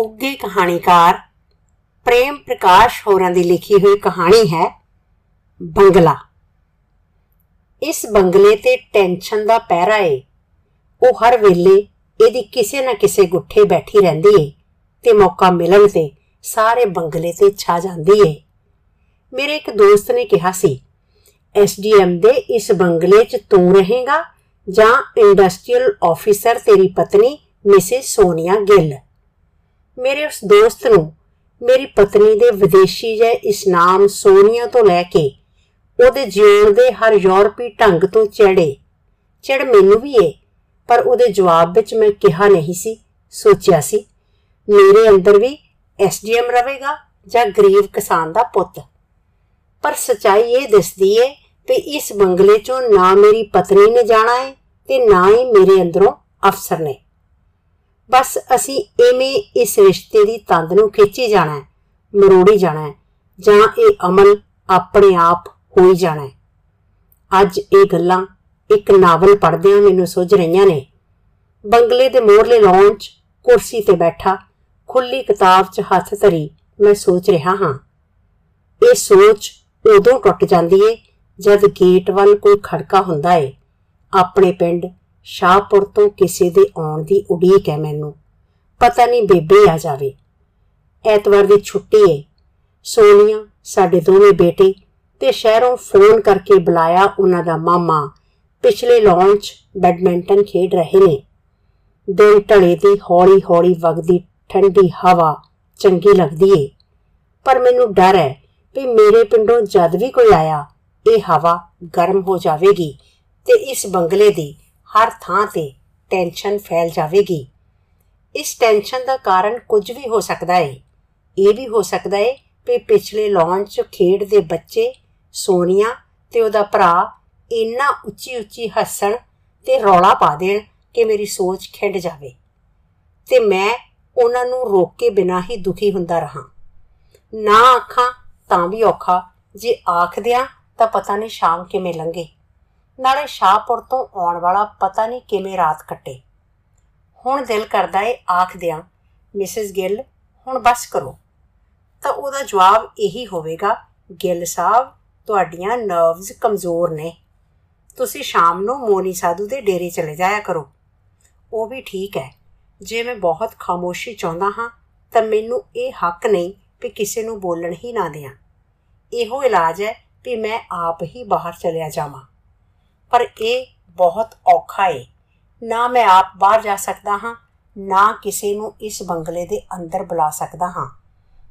ਉੱਗੇ ਕਹਾਣੀਕਾਰ, ਪ੍ਰੇਮ ਪ੍ਰਕਾਸ਼ ਹੋਰਾਂ ਦੀ ਲਿਖੀ ਹੋਈ ਕਹਾਣੀ ਹੈ ਬੰਗਲਾ। ਇਸ ਬੰਗਲੇ ਤੇ ਟੈਨਸ਼ਨ ਦਾ ਪਹਿਰਾ ਏ। ਉਹ ਹਰ ਵੇਲੇ ਇਹਦੀ ਕਿਸੇ ਨਾ ਕਿਸੇ ਗੁੱਠੇ ਬੈਠੀ ਰਹਿੰਦੀ ਏ ਤੇ ਮੌਕਾ ਮਿਲਣ ਤੇ ਸਾਰੇ ਬੰਗਲੇ ਤੇ ਛਾ ਜਾਂਦੀ ਏ। ਮੇਰੇ ਇੱਕ ਦੋਸਤ ਨੇ ਕਿਹਾ ਸੀ ਐਸਡੀਐਮ ਦੇ ਇਸ ਬੰਗਲੇ 'ਚ ਤੂੰ ਰਹੇਗਾ ਜਾਂ ਇੰਡਸਟਰੀਅਲ ਆਫੀਸਰ ਤੇਰੀ ਪਤਨੀ ਮਿਸਿਸ ਸੋਨੀਆ ਗਿੱਲ? ਮੇਰੇ ਉਸ ਦੋਸਤ ਨੂੰ, ਮੇਰੀ ਪਤਨੀ ਦੇ ਵਿਦੇਸ਼ੀ ਜੇ ਇਸ ਨਾਮ ਸੋਨੀਆ ਤੋਂ ਲੈ ਕੇ, ਉਹਦੇ ਜੀਣ ਦੇ ਹਰ ਯੂਰਪੀ ਢੰਗ ਤੋਂ ਚੜੇ ਚੜ ਮੈਨੂੰ ਵੀ ਏ, ਪਰ ਉਹਦੇ ਜਵਾਬ ਵਿੱਚ ਮੈਂ ਕਿਹਾ ਨਹੀਂ ਸੀ, ਸੋਚਿਆ ਸੀ, ਮੇਰੇ ਅੰਦਰ ਵੀ ਐਸਡੀਐਮ ਰਵੇਗਾ ਜਾਂ ਗਰੀਬ ਕਿਸਾਨ ਦਾ ਪੁੱਤ। ਪਰ ਸਚਾਈ ਇਹ ਦਿਸਦੀ ਏ ਕਿ ਇਸ ਬੰਗਲੇ ਚੋਂ ਨਾ ਮੇਰੀ ਪਤਨੀ ਨੇ ਜਾਣਾ ਏ ਤੇ ਨਾ ਹੀ ਮੇਰੇ ਅੰਦਰੋਂ ਅਫਸਰ ਨੇ। ਬਸ ਅਸੀਂ ਐਵੇਂ ਇਸ ਰਿਸ਼ਤੇ ਦੀ ਤੰਦ ਨੂੰ ਖਿੱਚੀ ਜਾਣਾ ਹੈ, ਮਰੋੜੀ ਜਾਣਾ ਹੈ, ਜਾਂ ਇਹ ਅਮਲ ਆਪਣੇ ਆਪ ਹੋਈ ਜਾਣਾ ਹੈ। ਅੱਜ ਇਹ ਗੱਲਾਂ ਇੱਕ ਨਾਵਲ ਪੜ੍ਹਦਿਆਂ ਮੈਨੂੰ ਸੁਝ ਰਹੀਆਂ ਨੇ। ਬੰਗਲੇ ਦੇ ਮੋਰਲੇ ਲਾਉਣ 'ਚ ਕੁਰਸੀ ਤੇ ਬੈਠਾ ਖੁੱਲੀ ਕਿਤਾਬ 'ਚ ਹੱਥ ਧਰੀ ਮੈਂ ਸੋਚ ਰਿਹਾ ਹਾਂ। ਇਹ ਸੋਚ ਉਦੋਂ ਟੁੱਟ ਜਾਂਦੀ ਏ ਜਦ ਗੇਟ ਵੱਲ ਕੋਈ ਖੜਕਾ ਹੁੰਦਾ ਏ। ਆਪਣੇ ਪਿੰਡ ਸ਼ਾਹਪੁਰ ਤੋਂ ਕਿਸੇ ਦੇ ਆਉਣ ਦੀ ਉਡੀਕ ਹੈ ਮੈਨੂੰ। ਪਤਾ ਨਹੀਂ ਬੇਬੇ ਆ ਜਾਵੇ। ਐਤਵਾਰ ਦੀ ਛੁੱਟੀ ਏ। ਸੋਨੀਆ, ਸਾਡੇ ਦੋਵੇਂ ਬੇਟੇ ਤੇ ਸ਼ਹਿਰੋਂ ਫੋਨ ਕਰਕੇ ਬੁਲਾਇਆ ਉਹਨਾਂ ਦਾ ਮਾਮਾ। ਪਿਛਲੇ ਲਾਂਚ ਬੈਡਮਿੰਟਨ ਖੇਡ ਰਹੇ ਨੇ। ਦਿਨ ਢਲੇ ਦੀ ਹੌਲੀ-ਹੌਲੀ ਵਗਦੀ ਠੰਡੀ ਹਵਾ ਚੰਗੀ ਲੱਗਦੀ ਏ। ਪਰ ਮੈਨੂੰ ਡਰ ਹੈ ਕਿ ਮੇਰੇ ਪਿੰਡੋਂ ਜਦ ਵੀ ਕੋਈ ਆਇਆ, ਇਹ ਹਵਾ ਗਰਮ ਹੋ ਜਾਵੇਗੀ ਤੇ ਇਸ ਬੰਗਲੇ ਦੀ ਹਰ ਥਾਂ ਤੇ ਟੈਨਸ਼ਨ ਫੈਲ ਜਾਵੇਗੀ। ਇਸ ਟੈਨਸ਼ਨ ਦਾ ਕਾਰਨ ਕੁਝ ਵੀ ਹੋ ਸਕਦਾ ਹੈ ਇਹ ਵੀ ਹੋ ਸਕਦਾ ਹੈ ਕਿ ਪਿਛਲੇ ਲਾਂਚ ਖੇਡ ਦੇ ਬੱਚੇ ਸੋਨੀਆ ਤੇ ਉਹਦਾ ਭਰਾ ਇੰਨਾ ਉੱਚੀ ਉੱਚੀ ਹੱਸਣ ਤੇ ਰੌਲਾ ਪਾ ਦੇਣ ਕਿ ਮੇਰੀ ਸੋਚ ਖਿੰਡ ਜਾਵੇ ਤੇ ਮੈਂ ਉਹਨਾਂ ਨੂੰ ਰੋਕ ਕੇ ਬਿਨਾਂ ਹੀ ਦੁਖੀ ਹੁੰਦਾ ਰਹਾ। ਨਾ ਆਖਾਂ ਤਾਂ ਵੀ ਔਖਾ, ਜੇ ਆਖ ਦਿਆਂ ਤਾਂ ਪਤਾ ਨਹੀਂ ਸ਼ਾਮ ਕਿਵੇਂ ਲੰਘੇ। ਨਾਲੇ ਸ਼ਾਹਪੁਰ ਤੋਂ ਆਉਣ ਵਾਲਾ ਪਤਾ ਨਹੀਂ ਕਿਵੇਂ ਰਾਤ ਕੱਟੇ। ਹੁਣ ਦਿਲ ਕਰਦਾ ਏ ਆਖ ਦਿਆਂ ਮਿਸਿਸ ਗਿੱਲ, ਹੁਣ ਬਸ ਕਰੋ। ਤਾਂ ਉਹਦਾ ਜਵਾਬ ਇਹੀ ਹੋਵੇਗਾ, ਗਿੱਲ ਸਾਹਿਬ, ਤੁਹਾਡੀਆਂ ਨਰਵਸ ਕਮਜ਼ੋਰ ਨੇ। ਤੁਸੀਂ ਸ਼ਾਮ ਨੂੰ ਮੋਨੀ ਸਾਧੂ ਦੇ ਡੇਰੇ ਚਲੇ ਜਾਇਆ ਕਰੋ। ਉਹ ਵੀ ਠੀਕ ਹੈ। ਜੇ ਮੈਂ ਬਹੁਤ ਖਾਮੋਸ਼ੀ ਚਾਹੁੰਦਾ ਹਾਂ, ਤਾਂ ਮੈਨੂੰ ਇਹ ਹੱਕ ਨਹੀਂ ਕਿ ਕਿਸੇ ਨੂੰ ਬੋਲਣ ਹੀ ਨਾ ਦਿਆਂ। ਇਹੋ ਇਲਾਜ ਹੈ ਕਿ ਮੈਂ ਆਪ ਹੀ ਬਾਹਰ ਚਲਿਆ ਜਾਵਾਂ। ਪਰ ਇਹ ਬਹੁਤ ਔਖਾ ਏ। ਨਾ ਮੈਂ ਆਪ ਬਾਹਰ ਜਾ ਸਕਦਾ ਹਾਂ, ਨਾ ਕਿਸੇ ਨੂੰ ਇਸ ਬੰਗਲੇ ਦੇ ਅੰਦਰ ਬੁਲਾ ਸਕਦਾ ਹਾਂ।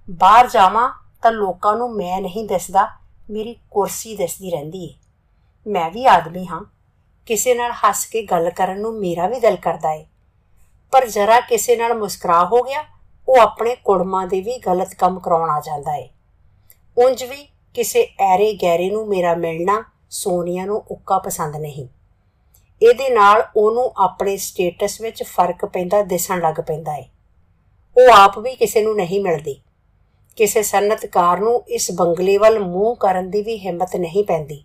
ਬਾਹਰ ਜਾਵਾਂ ਤਾਂ ਲੋਕਾਂ ਨੂੰ ਮੈਂ ਨਹੀਂ ਦਿਸਦਾ, ਮੇਰੀ ਕੁਰਸੀ ਦਿਸਦੀ ਰਹਿੰਦੀ ਏ। ਮੈਂ ਵੀ ਆਦਮੀ ਹਾਂ। ਕਿਸੇ ਨਾਲ ਹੱਸ ਕੇ ਗੱਲ ਕਰਨ ਨੂੰ ਮੇਰਾ ਵੀ ਦਿਲ ਕਰਦਾ ਏ। ਪਰ ਜਰਾ ਕਿਸੇ ਨਾਲ ਮੁਸਕਰਾ ਹੋ ਗਿਆ, ਉਹ ਆਪਣੇ ਕੁੜਮਾਂ ਦੇ ਵੀ ਗਲਤ ਕੰਮ ਕਰਾਉਣ ਆ ਜਾਂਦਾ ਏ। ਉਂਝ ਵੀ ਕਿਸੇ ਐਰੇ ਗੈਰੇ ਨੂੰ ਮੇਰਾ ਮਿਲਣਾ ਸੋਨੀਆ ਨੂੰ ਉੱਕਾ ਪਸੰਦ ਨਹੀਂ। ਇਹਦੇ ਨਾਲ ਉਹਨੂੰ ਆਪਣੇ ਸਟੇਟਸ ਵਿੱਚ ਫ਼ਰਕ ਪੈਂਦਾ, ਦਿਸਣ ਲੱਗ ਪੈਂਦਾ ਏ। ਉਹ ਆਪ ਵੀ ਕਿਸੇ ਨੂੰ ਨਹੀਂ ਮਿਲਦੀ। ਕਿਸੇ ਸਨਤਕਾਰ ਨੂੰ ਇਸ ਬੰਗਲੇ ਵੱਲ ਮੂੰਹ ਕਰਨ ਦੀ ਵੀ ਹਿੰਮਤ ਨਹੀਂ ਪੈਂਦੀ।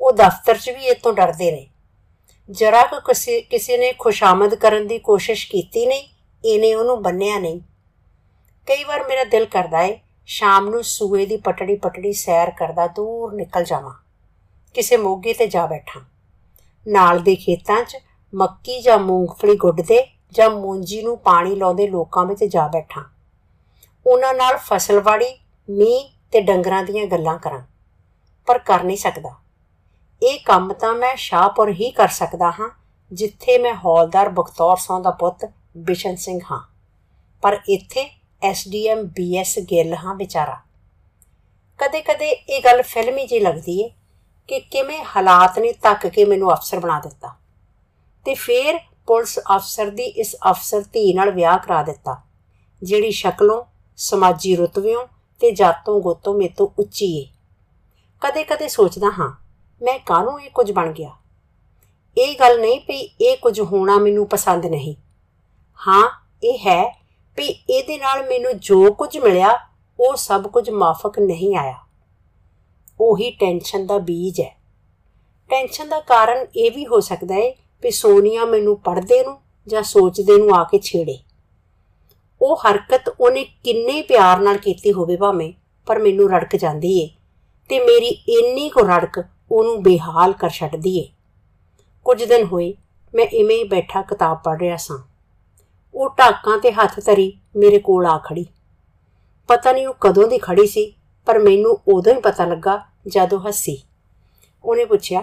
ਉਹ ਦਫ਼ਤਰ 'ਚ ਵੀ ਇਹ ਤੋਂ ਡਰਦੇ ਨੇ। ਜਰਾ ਕੋ ਕਿਸੇ ਕਿਸੇ ਨੇ ਖੁਸ਼ਾਮਦ ਕਰਨ ਦੀ ਕੋਸ਼ਿਸ਼ ਕੀਤੀ ਨਹੀਂ, ਇਹਨੇ ਉਹਨੂੰ ਬੰਨਿਆ ਨਹੀਂ। ਕਈ ਵਾਰ ਮੇਰਾ ਦਿਲ ਕਰਦਾ ਏ, ਸ਼ਾਮ ਨੂੰ ਸੂਏ ਦੀ ਪਟੜੀ ਪਟੜੀ ਸੈਰ ਕਰਦਾ ਦੂਰ ਨਿਕਲ ਜਾਵਾਂ। ਕਿਸੇ ਮੋਗੇ ਤੇ ਜਾ ਬੈਠਾਂ। ਨਾਲ ਦੇ ਖੇਤਾਂ 'ਚ ਮੱਕੀ ਜਾਂ ਮੂੰਗਫਲੀ ਗੁੱਡਦੇ ਜਾਂ ਮੂੰਜੀ ਨੂੰ ਪਾਣੀ ਲਾਉਂਦੇ ਲੋਕਾਂ ਵਿੱਚ ਜਾ ਬੈਠਾਂ। ਉਹਨਾਂ ਨਾਲ ਫਸਲਵਾੜੀ, ਮੀਂਹ ਤੇ ਡੰਗਰਾਂ ਦੀਆਂ ਗੱਲਾਂ ਕਰਾਂ, ਪਰ ਕਰ ਨਹੀਂ ਸਕਦਾ। ਇਹ ਕੰਮ ਤਾਂ ਮੈਂ ਸ਼ਾਹਪੁਰ ਹੀ ਕਰ ਸਕਦਾ ਹਾਂ, ਜਿੱਥੇ ਮੈਂ ਹੌਲਦਾਰ ਬਖਤੌਰ ਸਿੰਘ ਦਾ ਪੁੱਤ ਬਿਸ਼ਨ ਸਿੰਘ ਹਾਂ। ਪਰ ਇੱਥੇ ਐਸਡੀਐਮ ਬੀਐਸ ਗਿੱਲ ਹਾਂ ਵਿਚਾਰਾ। ਕਦੇ-ਕਦੇ ਇਹ ਗੱਲ ਫਿਲਮੀ ਜੀ ਲੱਗਦੀ ਏ ਕਿ ਕਿਵੇਂ ਹਾਲਾਤ ਨੇ ਤੱਕ ਕੇ ਮੈਨੂੰ ਅਫਸਰ ਬਣਾ ਦਿੱਤਾ। ਤੇ ਫਿਰ ਪੁਲਿਸ ਅਫਸਰ ਦੀ ਇਸ ਅਫਸਰ ਧੀ ਨਾਲ ਵਿਆਹ ਕਰਾ ਦਿੱਤਾ, ਜਿਹੜੀ ਸ਼ਕਲੋਂ ਸਮਾਜੀ ਰੁਤਬਿਓਂ ਤੇ ਜਾਤੋਂ ਗੋਤੋਂ ਮੇਤੋਂ ਉੱਚੀ ਏ। ਕਦੇ-ਕਦੇ ਸੋਚਦਾ ਹਾਂ, ਮੈਂ ਕਾਹਨੂੰ ਇਹ ਕੁਝ ਬਣ ਗਿਆ? ਇਹ ਗੱਲ ਨਹੀਂ ਵੀ ਇਹ ਕੁਝ ਹੋਣਾ ਮੈਨੂੰ ਪਸੰਦ ਨਹੀਂ। ਹਾਂ, ਇਹ ਹੈ ਵੀ ਇਹਦੇ ਨਾਲ ਮੈਨੂੰ ਜੋ ਕੁਝ ਮਿਲਿਆ, ਉਹ ਸਭ ਕੁਝ ਮਾਫਕ ਨਹੀਂ ਆਇਆ। ਉਹੀ ਟੈਨਸ਼ਨ ਦਾ ਬੀਜ ਹੈ। ਟੈਨਸ਼ਨ ਦਾ ਕਾਰਨ ਇਹ ਵੀ ਹੋ ਸਕਦਾ ਹੈ ਕਿ ਸੋਨੀਆ ਮੈਨੂੰ ਪੜਦੇ ਨੂੰ ਜਾਂ ਸੋਚਦੇ ਨੂੰ ਆ ਕੇ ਛੇੜੇ। ਉਹ ਹਰਕਤ ਉਹਨੇ ਕਿੰਨੇ ਪਿਆਰ ਨਾਲ ਕੀਤੀ ਹੋਵੇ ਭਾਵੇਂ, ਪਰ ਮੈਨੂੰ ਰੜਕ ਜਾਂਦੀ ਏ ਤੇ ਮੇਰੀ ਇੰਨੀ ਕੋ ਰੜਕ ਉਹਨੂੰ ਬੇਹਾਲ ਕਰ ਛੱਡਦੀ ਏ। ਕੁਝ ਦਿਨ ਹੋਏ, ਮੈਂ ਇਵੇਂ ਹੀ ਬੈਠਾ ਕਿਤਾਬ ਪੜ੍ਹ ਰਿਹਾ ਸਾਂ। ਉਹ ਢਾਕਾਂ ਤੇ ਹੱਥ ਧਰੀ ਮੇਰੇ ਕੋਲ ਆ ਖੜੀ। ਪਤਾ ਨਹੀਂ ਉਹ ਕਦੋਂ ਦੀ ਖੜੀ ਸੀ, ਪਰ ਮੈਨੂੰ ਉਦੋਂ ਹੀ ਪਤਾ ਲੱਗਾ ਜਦੋਂ ਹੱਸੀ। ਉਹਨੇ ਪੁੱਛਿਆ,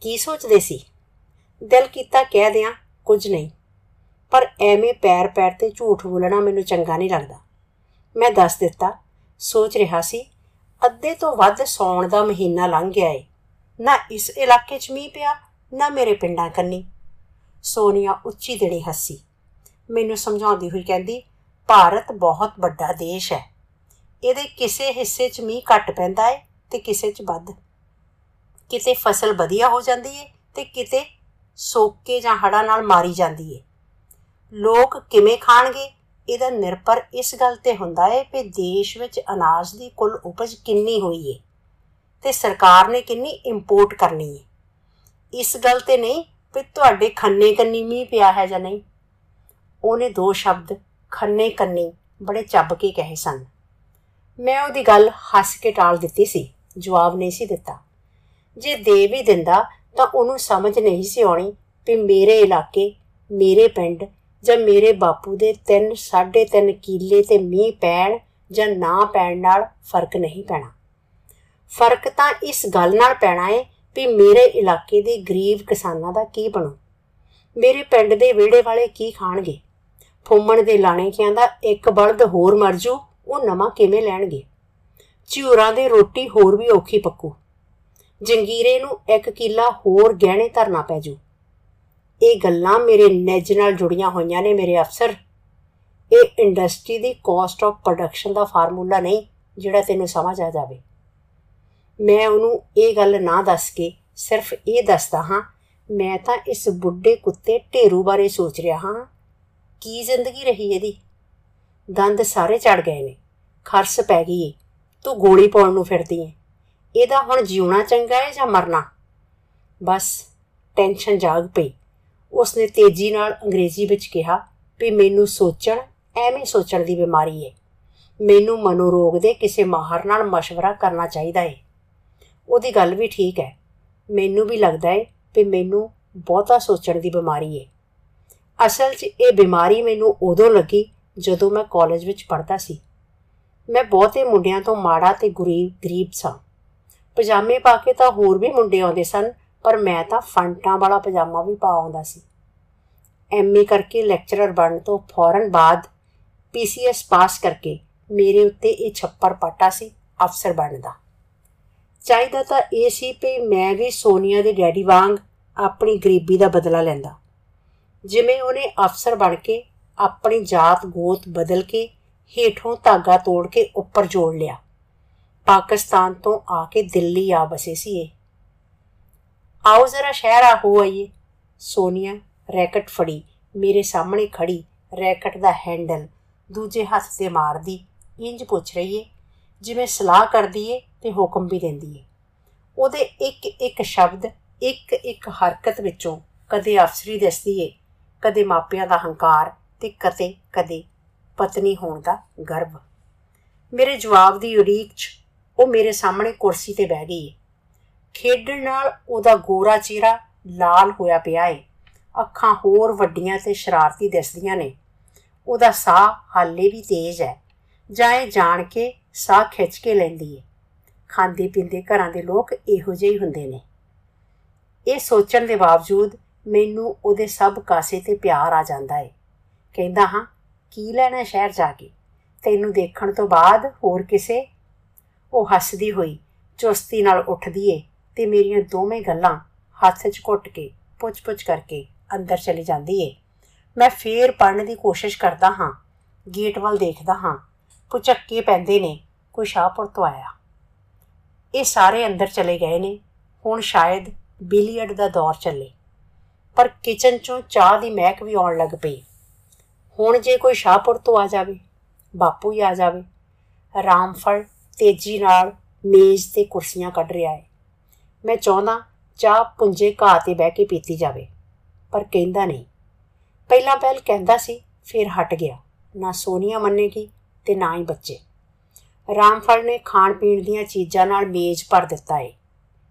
ਕੀ ਸੋਚਦੇ ਸੀ? ਦਿਲ ਕੀਤਾ ਕਹਿ ਦਿਆਂ, ਕੁਝ ਨਹੀਂ। ਪਰ ਐਵੇਂ ਪੈਰ ਪੈਰ ਤੇ ਝੂਠ ਬੋਲਣਾ ਮੈਨੂੰ ਚੰਗਾ ਨਹੀਂ ਲੱਗਦਾ। ਮੈਂ ਦੱਸ ਦਿੱਤਾ, ਸੋਚ ਰਿਹਾ ਸੀ, ਅੱਧੇ ਤੋਂ ਵੱਧ ਸੌਣ ਦਾ ਮਹੀਨਾ ਲੰਘ ਗਿਆ ਏ। ਨਾ ਇਸ ਇਲਾਕੇ 'ਚ ਮੀਂਹ ਪਿਆ, ਨਾ ਮੇਰੇ ਪਿੰਡਾਂ ਕੰਨੀ। ਸੋਨੀਆ ਉੱਚੀ ਦੇਣੀ ਹੱਸੀ। ਮੈਨੂੰ ਸਮਝਾਉਂਦੀ ਹੋਈ ਕਹਿੰਦੀ, ਭਾਰਤ ਬਹੁਤ ਵੱਡਾ ਦੇਸ਼ ਹੈ। ਇਹਦੇ ਕਿਸੇ ਹਿੱਸੇ 'ਚ ਮੀਂਹ ਘੱਟ ਪੈਂਦਾ ਏ। ਤੇ ਕਿਸੇ 'ਚ ਵੱਧ। ਕਿਤੇ ਫਸਲ ਵਧੀਆ ਹੋ ਜਾਂਦੀ ਏ ਤੇ ਕਿਤੇ ਸੋਕੇ ਜਾਂ ਹੜਾਂ ਨਾਲ ਮਾਰੀ ਜਾਂਦੀ ਏ। ਲੋਕ ਕਿਵੇਂ ਖਾਣਗੇ? ਇਹਦਾ ਨਿਰਭਰ ਇਸ ਗੱਲ ਤੇ ਹੁੰਦਾ ਏ ਕਿ ਦੇਸ਼ ਵਿੱਚ ਅਨਾਜ ਦੀ ਕੁੱਲ ਉਪਜ ਕਿੰਨੀ ਹੋਈ ਏ ਤੇ ਸਰਕਾਰ ਨੇ ਕਿੰਨੀ ਇੰਪੋਰਟ ਕਰਨੀ ਏ। ਇਸ ਗੱਲ ਤੇ ਨਹੀਂ ਕਿ ਤੁਹਾਡੇ ਖੰਨੇ ਕੰਨੀ ਮੀਂਹ ਪਿਆ ਹੈ ਜਾਂ ਨਹੀਂ। ਉਹਨੇ ਦੋ ਸ਼ਬਦ ਖੰਨੇ ਕੰਨੀ ਬੜੇ ਚੱਬ ਕੇ ਕਹੇ ਸਨ। ਮੈਂ ਉਹਦੀ ਗੱਲ ਹੱਸ ਕੇ ਟਾਲ ਦਿੱਤੀ ਸੀ। ਜਵਾਬ ਨਹੀਂ ਸੀ ਦਿੱਤਾ। ਜੇ ਦੇ ਵੀ ਦਿੰਦਾ ਤਾਂ ਉਹਨੂੰ ਸਮਝ ਨਹੀਂ ਸੀ ਆਉਣੀ ਕਿ ਮੇਰੇ ਇਲਾਕੇ, ਮੇਰੇ ਪਿੰਡ ਜਾਂ ਮੇਰੇ ਬਾਪੂ ਦੇ 3 3.5 ਕਿੱਲੇ ਤੇ ਮੀਂਹ ਪੈਣ ਜਾਂ ਨਾ ਪੈਣ ਨਾਲ ਫ਼ਰਕ ਨਹੀਂ ਪੈਣਾ। ਫ਼ਰਕ ਤਾਂ ਇਸ ਗੱਲ ਨਾਲ ਪੈਣਾ ਹੈ ਕਿ ਮੇਰੇ ਇਲਾਕੇ ਦੇ ਗਰੀਬ ਕਿਸਾਨਾਂ ਦਾ ਕੀ ਬਣੂ? ਮੇਰੇ ਪਿੰਡ ਦੇ ਵਿਹੜੇ ਵਾਲੇ ਕੀ ਖਾਣਗੇ? ਫੁੰਮਣ ਦੇ ਲਾਣੇ ਕਿਆਂ ਦਾ ਇੱਕ ਬਲਦ ਹੋਰ ਮਰ ਜੂ ਉਹ ਨਵਾਂ ਕਿਵੇਂ ਲੈਣਗੇ? ਝੂਰਾਂ ਦੇ ਰੋਟੀ ਹੋਰ ਵੀ ਔਖੀ ਪੱਕੂ। ਜੰਗੀਰੇ ਨੂੰ ਇੱਕ ਕਿੱਲਾ ਹੋਰ ਗਹਿਣੇ ਧਰਨਾ ਪੈ ਜੂ। ਇਹ ਗੱਲਾਂ ਮੇਰੇ ਨੈਜ ਨਾਲ ਜੁੜੀਆਂ ਹੋਈਆਂ ਨੇ ਮੇਰੇ ਅਫਸਰ। ਇਹ ਇੰਡਸਟਰੀ ਦੀ ਕਾਸਟ ਆਫ ਪ੍ਰੋਡਕਸ਼ਨ ਦਾ ਫਾਰਮੂਲਾ ਨਹੀਂ, ਜਿਹੜਾ ਤੈਨੂੰ ਸਮਝ ਆ ਜਾਵੇ। ਮੈਂ ਉਹਨੂੰ ਇਹ ਗੱਲ ਨਾ ਦੱਸ ਕੇ ਸਿਰਫ ਇਹ ਦੱਸਦਾ ਹਾਂ, ਮੈਂ ਤਾਂ ਇਸ ਬੁੱਢੇ ਕੁੱਤੇ ਢੇਰੂ ਬਾਰੇ ਸੋਚ ਰਿਹਾ ਹਾਂ। ਕੀ ਜ਼ਿੰਦਗੀ ਰਹੀ ਇਹਦੀ? ਦੰਦ ਸਾਰੇ ਚੜ ਗਏ ਨੇ, ਖਰਸ ਪੈ ਗਈ ਏ। ਤੂੰ ਗੋਲੀ ਪਾਉਣ ਨੂੰ ਫਿਰਦੀ ਏ ਇਹਦਾ ਹੁਣ ਜਿਉਣਾ ਚੰਗਾ ਏ ਜਾਂ ਮਰਨਾ? ਬਸ ਟੈਨਸ਼ਨ ਜਾਗ ਪਈ। ਉਸਨੇ ਤੇਜ਼ੀ ਨਾਲ ਅੰਗਰੇਜ਼ੀ ਵਿੱਚ ਕਿਹਾ ਵੀ ਮੈਨੂੰ ਸੋਚਣ, ਐਵੇਂ ਸੋਚਣ ਦੀ ਬਿਮਾਰੀ ਏ। ਮੈਨੂੰ ਮਨੋਰੋਗ ਦੇ ਕਿਸੇ ਮਾਹਰ ਨਾਲ مشਵਰਾ ਕਰਨਾ ਚਾਹੀਦਾ ਏ। ਉਹਦੀ ਗੱਲ ਵੀ ਠੀਕ ਹੈ। ਮੈਨੂੰ ਵੀ ਲੱਗਦਾ ਏ ਵੀ ਮੈਨੂੰ ਬਹੁਤਾ ਸੋਚਣ ਦੀ ਬਿਮਾਰੀ ਏ। ਅਸਲ 'ਚ ਇਹ ਬਿਮਾਰੀ ਮੈਨੂੰ ਉਦੋਂ ਲੱਗੀ ਜਦੋਂ ਮੈਂ ਕਾਲਜ ਵਿੱਚ ਪੜ੍ਹਦਾ ਸੀ। ਮੈਂ ਬਹੁਤੇ ਮੁੰਡਿਆਂ ਤੋਂ ਮਾੜਾ ਤੇ ਗਰੀਬ ਗਰੀਬ ਸਾਂ। ਪਜਾਮੇ ਪਾ ਕੇ ਤਾਂ ਹੋਰ ਵੀ ਮੁੰਡੇ ਆਉਂਦੇ ਸਨ, ਪਰ ਮੈਂ ਤਾਂ ਫੰਟਾਂ ਵਾਲਾ ਪਜਾਮਾ ਵੀ ਪਾ ਆਉਂਦਾ ਸੀ। ਐਮਏ ਕਰਕੇ ਲੈਕਚਰਰ ਬਣਨ ਤੋਂ ਫੌਰਨ ਬਾਅਦ ਪੀਸੀਐਸ ਪਾਸ ਕਰਕੇ ਮੇਰੇ ਉੱਤੇ ਇਹ ਛੱਪਰ ਪਾਟਾ ਸੀ, ਅਫਸਰ ਬਣਨ ਦਾ ਚਾਹੀਦਾ ਤਾਂ ਇਹ ਸੀ ਕਿ ਮੈਂ ਵੀ ਸੋਨੀਆ ਦੇ ਡੈਡੀ ਵਾਂਗ ਆਪਣੀ ਗਰੀਬੀ ਦਾ ਬਦਲਾ ਲੈਂਦਾ। ਜਿਵੇਂ ਉਹਨੇ ਅਫਸਰ ਬਣ ਕੇ ਆਪਣੀ ਜਾਤ ਗੋਤ ਬਦਲ ਕੇ ਹੇਠੋਂ ਧਾਗਾ ਤੋੜ ਕੇ ਉੱਪਰ ਜੋੜ ਲਿਆ। ਪਾਕਿਸਤਾਨ ਤੋਂ ਆ ਕੇ ਦਿੱਲੀ ਆ ਬਸੇ ਸੀ ਇਹ। ਆਓ ਜ਼ਰਾ ਸ਼ਹਿਰ ਆ ਹੋ ਆਈਏ। ਸੋਨੀਆ, ਰੈਕਟ ਫੜੀ। ਮੇਰੇ ਸਾਹਮਣੇ ਖੜੀ। ਰੈਕਟ ਦਾ ਹੈਂਡਲ ਦੂਜੇ ਹੱਥ ਤੇ ਮਾਰਦੀ। ਇੰਜ ਪੁੱਛ ਰਹੀ ਏ, ਜਿਵੇਂ ਸਲਾਹ ਕਰਦੀ ਏ ਤੇ ਹੁਕਮ ਵੀ ਦਿੰਦੀ ਏ। ਉਹਦੇ ਇੱਕ ਇੱਕ ਸ਼ਬਦ, ਇੱਕ ਇੱਕ ਹਰਕਤ ਵਿੱਚੋਂ ਕਦੇ ਅਫਸਰੀ ਦਿਸਦੀ ਏ, ਕਦੇ ਮਾਪਿਆਂ ਦਾ ਹੰਕਾਰ ਤੇ ਕਦੇ ਕਦੇ ਪਤਨੀ ਹੋਣ ਦਾ ਗਰਵ। ਮੇਰੇ ਜਵਾਬ ਦੀ ਉਡੀਕ 'ਚ ਉਹ ਮੇਰੇ ਸਾਹਮਣੇ ਕੁਰਸੀ ਤੇ ਬਹਿ ਗਈ ਏ। ਖੇਡਣ ਨਾਲ ਉਹਦਾ ਗੋਰਾ ਚਿਹਰਾ ਲਾਲ ਹੋਇਆ ਪਿਆ ਏ। ਅੱਖਾਂ ਹੋਰ ਵੱਡੀਆਂ ਤੇ ਸ਼ਰਾਰਤੀ ਦਿਸਦੀਆਂ ਨੇ। ਉਹਦਾ ਸਾਹ ਹਾਲੇ ਵੀ ਤੇਜ਼ ਹੈ। ਜਾਏ ਜਾਣ ਕੇ ਸਾਹ ਖਿੱਚ ਕੇ ਲੈਂਦੀ ਏ। ਖਾਂਦੇ ਪੀਂਦੇ ਘਰਾਂ ਦੇ ਲੋਕ ਇਹੋ ਜਿਹੇ ਹੀ ਹੁੰਦੇ ਨੇ। ਇਹ ਸੋਚਣ ਦੇ ਬਾਵਜੂਦ ਮੈਨੂੰ ਉਹਦੇ ਸਭ ਕਾਸੇ ਤੇ ਪਿਆਰ ਆ ਜਾਂਦਾ ਏ। ਕਹਿੰਦਾ ਹਾਂ ਕੀ ਲੈਣਾ ਸ਼ਹਿਰ ਜਾ ਕੇ? ਤੈਨੂੰ ਦੇਖਣ ਤੋਂ ਬਾਅਦ ਹੋਰ ਕਿਸੇ? ਉਹ ਹੱਸਦੀ ਹੋਈ ਚੁਸਤੀ ਨਾਲ ਉੱਠਦੀ ਏ ਤੇ ਮੇਰੀਆਂ ਦੋਵੇਂ ਗੱਲਾਂ ਹੱਥ 'ਚ ਘੁੱਟ ਕੇ, ਪੁੱਛ-ਪੁੱਛ ਕਰਕੇ ਅੰਦਰ ਚਲੀ ਜਾਂਦੀ ਏ। ਮੈਂ ਫੇਰ ਪੜਨ ਦੀ ਕੋਸ਼ਿਸ਼ ਕਰਦਾ ਹਾਂ, ਗੇਟ ਵੱਲ ਦੇਖਦਾ ਹਾਂ। ਪੁਚੱਕੇ ਪੈਂਦੇ ਨੇ, ਕੋਈ ਸ਼ਾਹਪੁਰ ਤੋਂ ਆਇਆ। ਇਹ ਸਾਰੇ ਅੰਦਰ ਚਲੇ ਗਏ ਨੇ, ਹੁਣ ਸ਼ਾਇਦ ਬਿਲੀਅਰਡ ਦਾ ਦੌਰ ਚੱਲੇ। ਪਰ ਕਿਚਨ ਚੋਂ ਚਾਹ ਦੀ ਮਹਿਕ ਵੀ ਆਉਣ ਲੱਗ ਪਈ। ਹੁਣ ਜੇ ਕੋਈ ਸ਼ਾਹਪੁਰ ਤੋਂ ਆ ਜਾਵੇ, ਬਾਪੂ ਹੀ ਆ ਜਾਵੇ, ਰਾਮਫਲ ਤੇਜ਼ੀ ਨਾਲ ਮੇਜ਼ ਤੇ ਕੁਰਸੀਆਂ ਕੱਢ ਰਿਹਾ ਹੈ। ਮੈਂ ਚਾਹੁੰਦਾ ਚਾਹ ਪੁੰਜੇ ਘਾਹ ਤੇ ਬਹਿ ਕੇ ਪੀਤੀ ਜਾਵੇ, ਪਰ ਕਹਿੰਦਾ ਨਹੀਂ। ਪਹਿਲਾਂ ਪਹਿਲ ਕਹਿੰਦਾ ਸੀ, ਫਿਰ ਹਟ ਗਿਆ। ਨਾ ਸੋਨੀਆ ਮੰਨੇਗੀ ਤੇ ਨਾ ਹੀ ਬੱਚੇ। ਰਾਮਫਲ ਨੇ ਖਾਣ ਪੀਣ ਦੀਆਂ ਚੀਜ਼ਾਂ ਨਾਲ ਮੇਜ਼ ਭਰ ਦਿੱਤਾ ਏ।